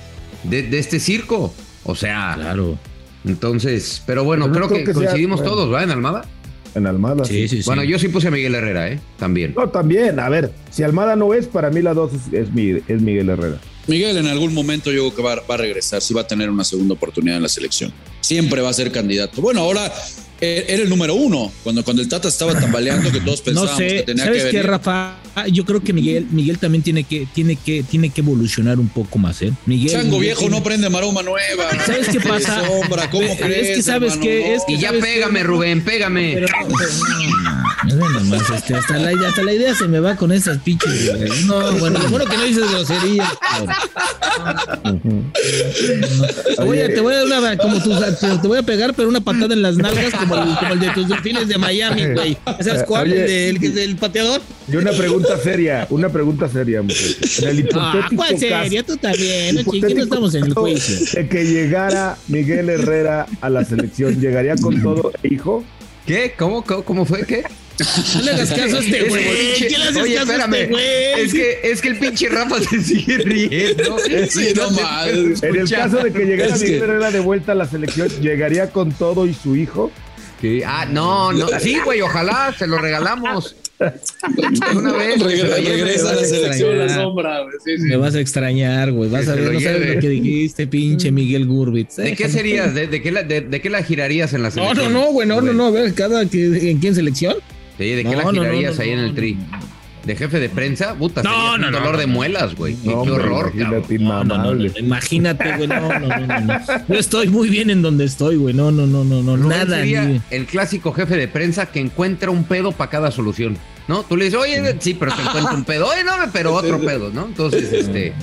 de, de este circo. O sea, claro. entonces, pero bueno, Pero creo que, sea- coincidimos bueno. todos, ¿va? En Almada. En Almada. Sí, sí, sí. Bueno, yo sí puse a Miguel Herrera, ¿eh? También. No, también. A ver, si Almada no es, para mí la dos es, es Miguel Herrera. Miguel en algún momento yo creo que va, va a regresar, sí va a tener una segunda oportunidad en la selección. Siempre va a ser candidato. Bueno, ahora eh, era el número uno, cuando, cuando el Tata estaba tambaleando que todos No pensábamos que tenía ¿sabes que qué, venir. Rafa? Ah, Yo creo que Miguel, Miguel también tiene que, tiene que, tiene que evolucionar un poco más, ¿eh? Miguel. Chango Miguel viejo tiene- no prende maroma nueva. ¿Sabes qué pasa? Sombra, ¿cómo Es que sabes que- es que- Y ya ¿sabes pégame, qué? Rubén, pégame. Pero, pero no, no, no, nomás, este, hasta, la, hasta la idea se me va con esas pinches. No, bueno, bueno que no dices groserías. cabrón. Te voy, a, te voy a dar una, como tus, te, voy a pegar, pero una patada en las nalgas como el, como el de tus delfines de Miami, güey. ¿Sabes cuál? Oye. El, del pateador. Y una pregunta seria, una pregunta seria. En el Ah, hipotético caso- Tú también, ¿no, chiqui? hipotético No estamos en el caso juicio. De que llegara Miguel Herrera a la selección, ¿llegaría con todo hijo? ¿Qué? ¿Cómo, cómo, cómo fue? ¿Qué? No le hagas caso a este güey. ¿Qué le haces Oye, caso a espérame. este güey? Es que, es que el pinche Rafa se sigue riendo. Sí, no te mal. puedo En el caso de que llegara Es que- Miguel Herrera de vuelta a la selección, ¿llegaría con todo y su hijo? Sí, Ah, no, no. Sí, güey, ojalá, se lo regalamos. Una vez. Regresa, lleve. regresa a la selección la sombra. güey. Sí, sí. Me vas a extrañar, güey. Vas Que a ver, no sabes lo que dijiste, pinche Miguel Gurbitz. ¿De qué serías? ¿De, de qué la, de, de qué la girarías en la No, selección? no, no, güey, no, no, Rubén? no. A ver, cada que, ¿en quién selección? Sí, ¿de qué No, la no, no, girarías no, ahí en no, el tri? ¿De jefe de prensa? Puta, No, no, un dolor no, de no. muelas, güey. Qué, No, qué hombre, horror, imagínate, No, no, no, no, inmamable. Imagínate, güey. No, no, no, no, no. Yo estoy muy bien en donde estoy, güey. No, no, no, no, no. Nada. sería ni- el clásico jefe de prensa que encuentra un pedo para cada solución, ¿no? Tú le dices, oye, sí, pero te encuentra un pedo. Oye, no, pero otro pedo, ¿no? Entonces, este...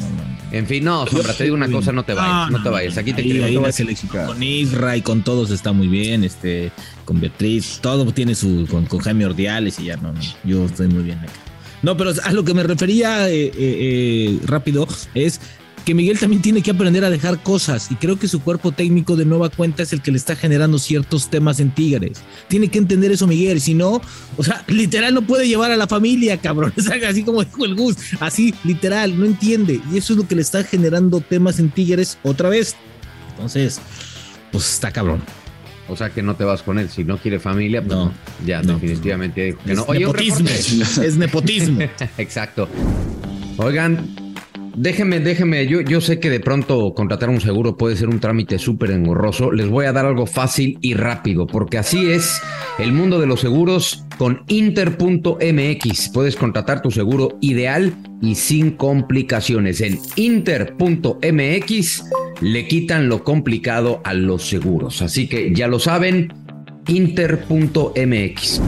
En fin, no, Sombra, te digo una cosa, no te vayas, no te vayas. Aquí te ahí, quiero. ahí la selección con Isra y con todos está muy bien, este, con Beatriz, todo tiene su, con, con Jaime Ordiales y ya, no, no, yo estoy muy bien acá. No, pero a lo que me refería eh, eh, eh, rápido es que Miguel también tiene que aprender a dejar cosas y creo que su cuerpo técnico de nueva cuenta es el que le está generando ciertos temas en Tigres. Tiene que entender eso Miguel, si no, o sea, literal no puede llevar a la familia, cabrón, así como dijo el Gus, así, literal, no entiende y eso es lo que le está generando temas en Tigres otra vez. Entonces, pues está cabrón. O sea que no te vas con él. Si no quiere familia, pues No. Ya, No. definitivamente dijo que no. Es Oye, nepotismo. Es nepotismo. Exacto. Oigan, déjenme, déjenme. Yo, yo sé que de pronto contratar un seguro puede ser un trámite súper engorroso. Les voy a dar algo fácil y rápido, porque así es el mundo de los seguros con Inter.mx. Puedes contratar tu seguro ideal y sin complicaciones. En Inter.mx le quitan lo complicado a los seguros. Así que ya lo saben, Inter.mx.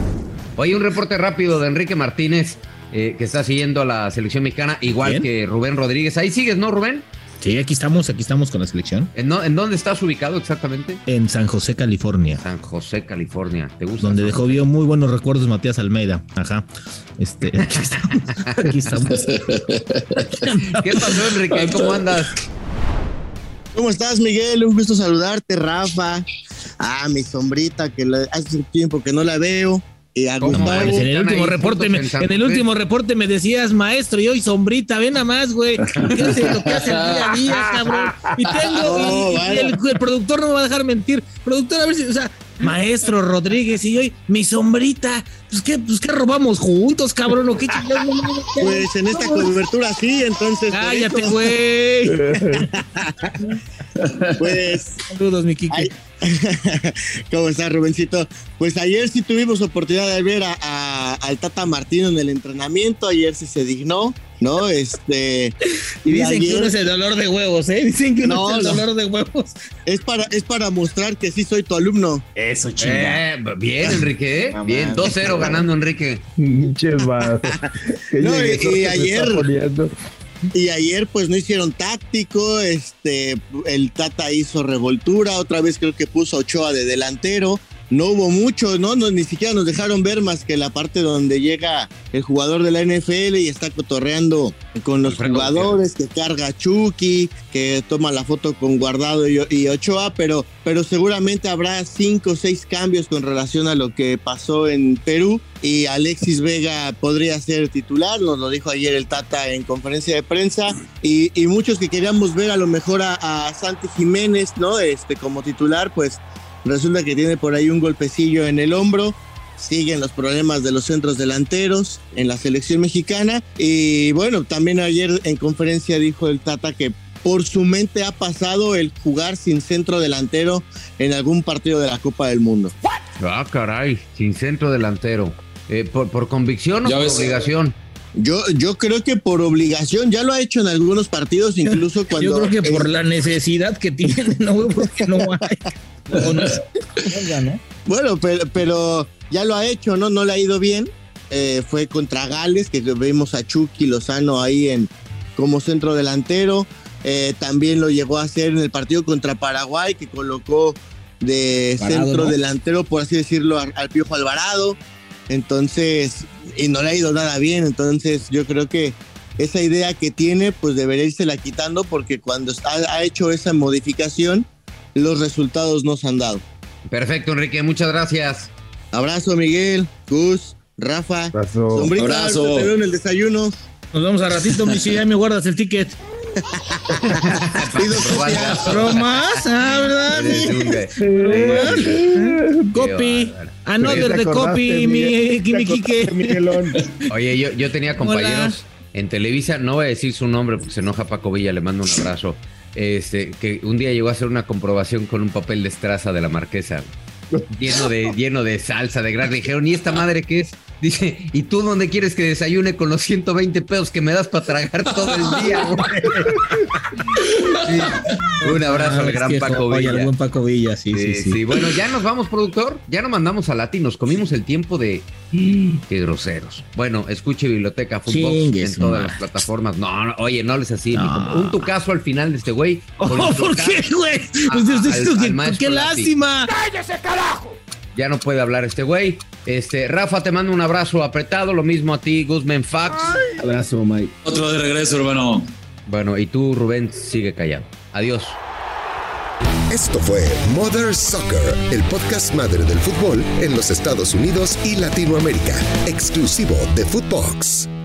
Oye, un reporte rápido de Enrique Martínez, eh, que está siguiendo a la selección mexicana, igual Bien. que Rubén Rodríguez. Ahí sigues, ¿no, Rubén? Sí, aquí estamos, aquí estamos con la selección. ¿En, no- en dónde estás ubicado exactamente? En San José, California. San José, California. ¿Te gusta? Donde dejó vio muy buenos recuerdos Matías Almeida. Ajá. Este, aquí estamos. Aquí estamos. ¿Qué pasó, Enrique? ¿Cómo andas? ¿Cómo estás, Miguel? Un gusto saludarte, Rafa. Ah, mi sombrita, que la- hace tiempo que no la veo. Y a. Gustavo. En el último reporte, me, en el José. último reporte me decías maestro y hoy sombrita, ven a más, güey. ¿Qué hace lo que hace el día a día, cabrón? Y tengo, y- No, y, vaya. el, el productor no me va a dejar mentir. Productor, a ver si, o sea, maestro Rodríguez y hoy, mi sombrita. Pues qué, pues qué robamos juntos, cabrón, o qué chingados. Pues en esta cobertura sí, entonces. Cállate, güey. Pues, Saludos, mi Kike. Ay. ¿cómo estás, Rubencito? Pues ayer sí tuvimos oportunidad de ver a, a- al Tata Martino en el entrenamiento. Ayer sí se dignó, ¿no? Este. Y dicen que ayer- uno es el dolor de huevos, ¿eh? Dicen que uno No, es el no. dolor de huevos. es para, es para mostrar que sí soy tu alumno. Eso, Eh, bien, Enrique. ¿eh? Bien, 2-0 ganando, Enrique. Qué No, y- ayer-. Y ayer pues no hicieron táctico, este, el Tata hizo revoltura, otra vez creo que puso a Ochoa de delantero, no hubo mucho, ¿no? no ni siquiera nos dejaron ver más que la parte donde llega el jugador de la NFL y está cotorreando con los Alfredo jugadores, que carga a Chucky, que toma la foto con Guardado y, y Ochoa, pero, pero seguramente habrá cinco o seis cambios con relación a lo que pasó en Perú y Alexis Vega podría ser titular, nos lo dijo ayer el Tata en conferencia de prensa y, y muchos que queríamos ver a lo mejor a, a Santi Jiménez, ¿no? Este como titular, pues resulta que tiene por ahí un golpecillo en el hombro. Siguen los problemas de los centros delanteros en la selección mexicana. Y bueno, también ayer en conferencia dijo el Tata que por su mente ha pasado el jugar sin centro delantero en algún partido de la Copa del Mundo. Ah, caray, sin centro delantero. Eh, ¿por, por convicción o Ya por ves. obligación? Yo, yo creo que por obligación, ya lo ha hecho en algunos partidos, incluso cuando... Yo creo que por la necesidad que tiene, no, porque no hay. No, ¿no? Bueno, pero, pero ya lo ha hecho, ¿no? No le ha ido bien. Eh, fue contra Gales, que vimos a Chucky Lozano ahí en, como centro delantero. Eh, también lo llegó a hacer en el partido contra Paraguay, que colocó de Parado, centro ¿no? delantero, por así decirlo, al, al Piojo Alvarado. Entonces, y no le ha ido nada bien. Entonces, yo creo que esa idea que tiene, pues debería irse la quitando, porque cuando ha, ha hecho esa modificación, los resultados no se han dado. Perfecto, Enrique, muchas gracias. Abrazo, Miguel, Gus, Rafa. Pasó. Sombrita, Abrazo. ahorita te veo en el desayuno. Nos vemos a ratito, Michi, ya me guardas el ticket. ¿Bromas? Ah, ¿verdad? Copy. Another ¿Te de copy, mi, Miguel? mi ¿Te Quique. Oye, yo, yo tenía compañeros en Televisa, no voy a decir su nombre porque se enoja Paco Villa, le mando un abrazo. Este, que un día llegó a hacer una comprobación con un papel de estraza de la marquesa. Lleno de, lleno de salsa, de grasa. Dijeron, ¿y esta madre qué es? Dice, ¿y tú dónde quieres que desayune con los 120 pesos que me das para tragar todo el día? güey? Sí. Un abrazo Ah, al gran Paco Villa. al buen Paco Villa, sí, sí, sí. Bueno, ya nos vamos, productor. Ya no mandamos a Lati, nos comimos el tiempo de. Qué groseros. Bueno, escuche Biblioteca Fútbol en todas las plataformas. No, no, oye, no les así. No. Un tu caso al final de este güey. Oh, por ¿Por insultar qué, güey? Pues, a- estoy diciendo al- Ya no puede hablar este güey. Este, Rafa, te mando un abrazo apretado. Lo mismo a ti, Guzmán Fax. Abrazo, Mike. Otro de regreso, hermano. Bueno, y tú, Rubén, sigue callado. Adiós. Esto fue Mother Soccer, el podcast madre del fútbol en los Estados Unidos y Latinoamérica, exclusivo de Footbox.